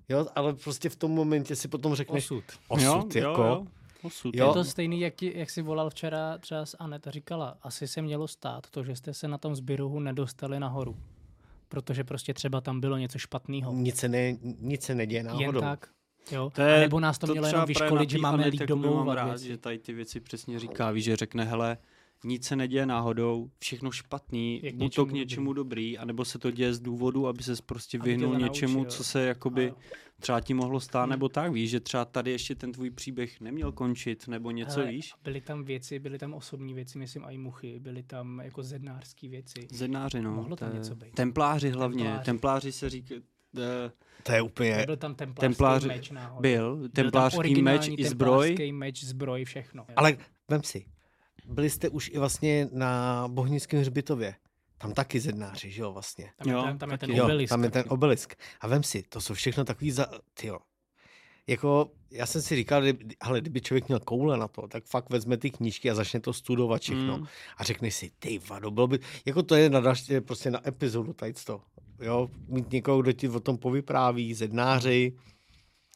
Jo, ale prostě v tom momentě si potom řekneš Osud. osud, jo, jako. jo, jo. Osud. Jo. Je to stejný, jak, ti, jak jsi volal včera třeba s Aneta říkala, asi se mělo stát to, že jste se na tom zbyruhu nedostali nahoru. Protože prostě třeba tam bylo něco špatného. Nic se, ne, nic se neděje Jen náhodou. tak. Jo? To je- a nebo nás to, mělo třeba jenom vyškolit, že máme líp Kuby mám domlouvat rád, věci. že tady ty věci přesně říká, víš, že řekne, hele, nic se neděje náhodou, všechno špatný, Je k buď to k něčemu něčemu dobrý, anebo se to děje z důvodu, aby se prostě Aby vyhnul něčemu, naučil. co se jakoby Ano. třeba ti mohlo stát, Hmm. nebo tak, víš, že třeba tady ještě ten tvůj příběh neměl končit, nebo něco, Hele, víš? Byly tam věci, byly tam osobní věci, myslím, i muchy, byly tam jako zednářské věci. Zednáři, no. Mohlo tam to je- něco být. Templáři hlavně, Templáři. templáři, se říká, eh, To je úplně... Nebyl tam templářský Templáři- meč náhodou. byl, Byl tam templářský meč originální i zbroj, templářský meč, zbroj, všechno. Ale vem si, byli jste už i vlastně na Bohnickém hřbitově. Tam taky zednáři, že jo, vlastně. Tam, je, Jo, ten, tam je ten taky. Jo, obelisk. tam je ten obelisk. A vem si, to jsou všechno takový za... Tyjo. Jako, já jsem si říkal, kdyby, hele, kdyby člověk měl koule na to, tak fakt vezme ty knížky a začne to studovat všechno. Mm. Mm. A řekne si, ty vado, bylo by... Jako to je na další, prostě na epizodu tady to. Jo, mít někoho, kdo ti o tom povypráví, zednáři,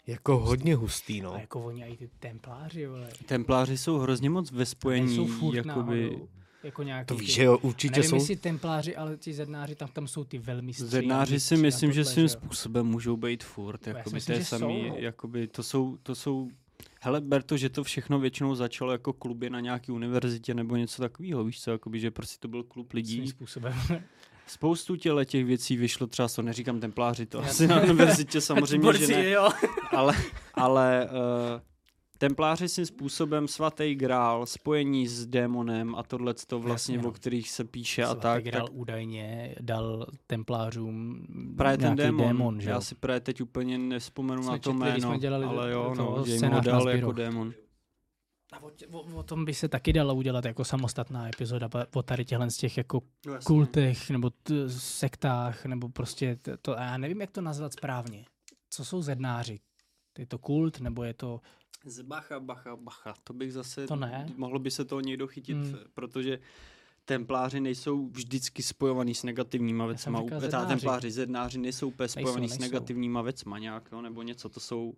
jako hodně hustý, no. A jako oni i ty templáři, vole. templáři jsou hrozně moc ve spojení, Nejsou furt jakoby... náhodou, jako nějaký To víš, že jo, určitě Nevím, jsou... jestli templáři, ale ti zednáři, tam, tam jsou ty velmistři. a Zednáři si myslím, že tohle, svým jo. způsobem můžou být furt, jakoby myslím, to je že jsou, samý, no. jakoby to jsou, to jsou Hele, ber to, že to všechno většinou začalo jako kluby na nějaké univerzitě nebo něco takového, víš co, jakoby, že prostě to byl klub lidí. Svým způsobem. Spoustu těle těch věcí vyšlo třeba, to neříkám templáři, to asi na univerzitě samozřejmě, že ne, jo. ale, ale uh, templáři svým způsobem svatý grál, spojení s démonem a tohle to vlastně, Jasně, no. o kterých se píše a Svatý tak, Grál tak údajně dal templářům právě ten démon, démon že já si právě teď úplně nespomenu Jsme na to četli, jméno, jsme dělali ale jo, toho no, že jim ho dal jako démon. A o, o, o, tom by se taky dalo udělat jako samostatná epizoda o tady těchhle z těch jako No, kultech nebo t- sektách nebo prostě t- to, a já nevím, jak to nazvat správně. Co jsou zednáři? Je to kult nebo je to... Z bacha, bacha, bacha. To bych zase... To ne. Mohlo by se toho někdo chytit, Hmm. protože templáři nejsou vždycky spojovaný s negativníma věcma. říkal zednáři. templáři, zednáři nejsou úplně Nejsou, spojovaný s nejsou. negativníma věcma nějak, jo, nebo něco. To jsou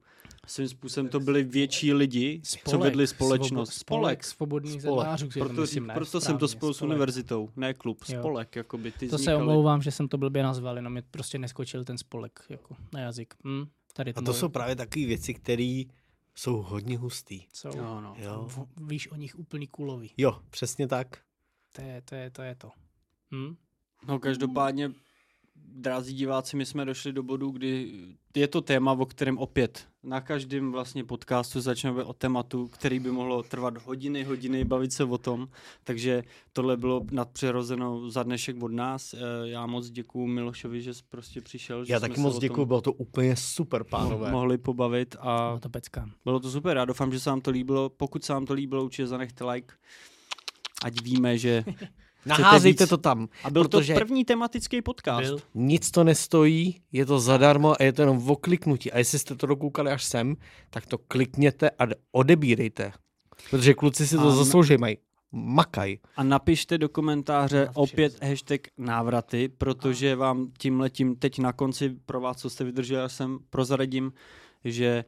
svým způsobem to byli větší lidi, co vedli společnost. Svobo, spolek svobodných Spolek. zednářů. to Proto, myslím, ne? proto jsem to spolu s spolek. univerzitou, ne klub, Jo. spolek, jakoby ty To se vznikaly. omlouvám, že jsem to blbě nazval, jenom mě prostě neskočil ten spolek jako na jazyk. Hm? Tady A to moje- jsou právě takové věci, které jsou hodně hustý. jsou, Jo, no. Jo. v- víš o nich úplný kulový. Jo, přesně tak. To je to. Je, to, je to. Hm? No každopádně, drazí diváci, my jsme došli do bodu, kdy je to téma, o kterém opět na každém vlastně podcastu začneme o tématu, který by mohlo trvat hodiny, hodiny, bavit se o tom. Takže tohle bylo nadpřirozenou za dnešek od nás. Eh, Já moc děkuju Milošovi, že jsi prostě přišel. Že Já taky moc děkuju, bylo to úplně super, pánové. mohli pobavit a Bylo to pecka. bylo to super. Já doufám, že se vám to líbilo. Pokud se vám to líbilo, určitě zanechte like. Ať víme, že... Naházejte to tam. A byl Protože- to první tematický podcast. Byl. Nic to nestojí, je to zadarmo a je to jenom okliknutí. A jestli jste to dokoukali až sem, tak to klikněte a odebírejte. Protože kluci si to A- zaslouží, mají makaj. A napište do komentáře opět hashtag návraty, protože vám tím letím teď na konci pro vás, co jste vydrželi, já jsem prozradím, že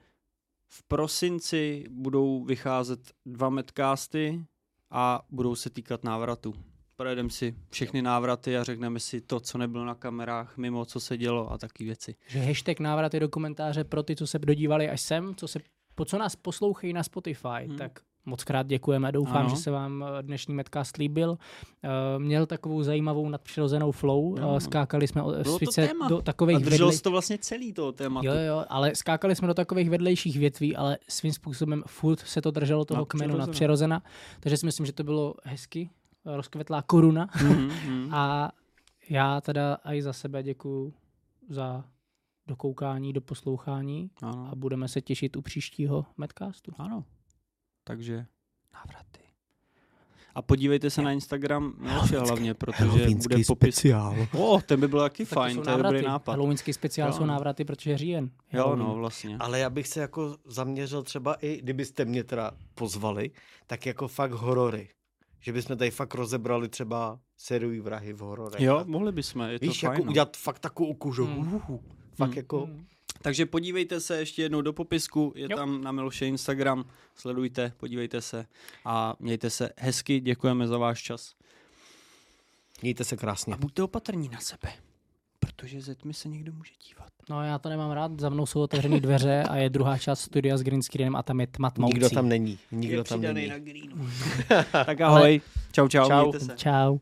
v prosinci budou vycházet dva metcasty a budou se týkat návratu. Projedeme si všechny návraty a řekneme si to, co nebylo na kamerách, mimo co se dělo a taky věci. Že hashtag návraty do komentáře pro ty, co se dodívali až sem, co, se, po co nás poslouchají na Spotify, Hmm. tak moc krát děkujeme. Doufám, Ano. že se vám eh, dnešní Metcast líbil. Eh, Měl takovou zajímavou nadpřirozenou flow. Jo, no. Eh, Skákali jsme Bylo to sice téma. do A takových držel vedlej... se to vlastně celý toho tématu. Jo, jo, ale skákali jsme do takových vedlejších větví, ale svým způsobem furt se to drželo toho kmenu Nadpřirozena. Takže si myslím, že to bylo hezky, rozkvetlá koruna. Mhm, mhm. A já teda i za sebe děkuju za dokoukání, do poslouchání Ano. a budeme se těšit u příštího Medcastu. Ano. Takže návraty. A podívejte se na Instagram Miloše hlavně, protože bude popis. speciál. O, ten by byl taky Tak fajn, to je dobrý nápad. Halloweenský speciál Jo, jsou no. návraty, protože je říjen. Jo, Halloween. no, vlastně. Ale já bych se jako zaměřil třeba i, kdybyste mě teda pozvali, tak jako fakt horory. Že bychom tady fakt rozebrali třeba sérii vrahy v hororech. Jo, mohli bychom, je to Víš, fajn. jako no. udělat fakt takovou kužu. Mm. Uhu. Fakt Mm. jako... Mm. Takže podívejte se ještě jednou do popisku, je Jo. tam na Miloše Instagram, sledujte, podívejte se a mějte se hezky, děkujeme za váš čas. Mějte se krásně. A buďte opatrní na sebe, protože ze tmy se někdo může dívat. No já to nemám rád, za mnou jsou otevřené dveře a je druhá část studia s green screenem a tam je tma tmoucí. Nikdo tam není. Nikdo tam není. greenu. tak ahoj, čau čau, Čau. mějte se. Čau.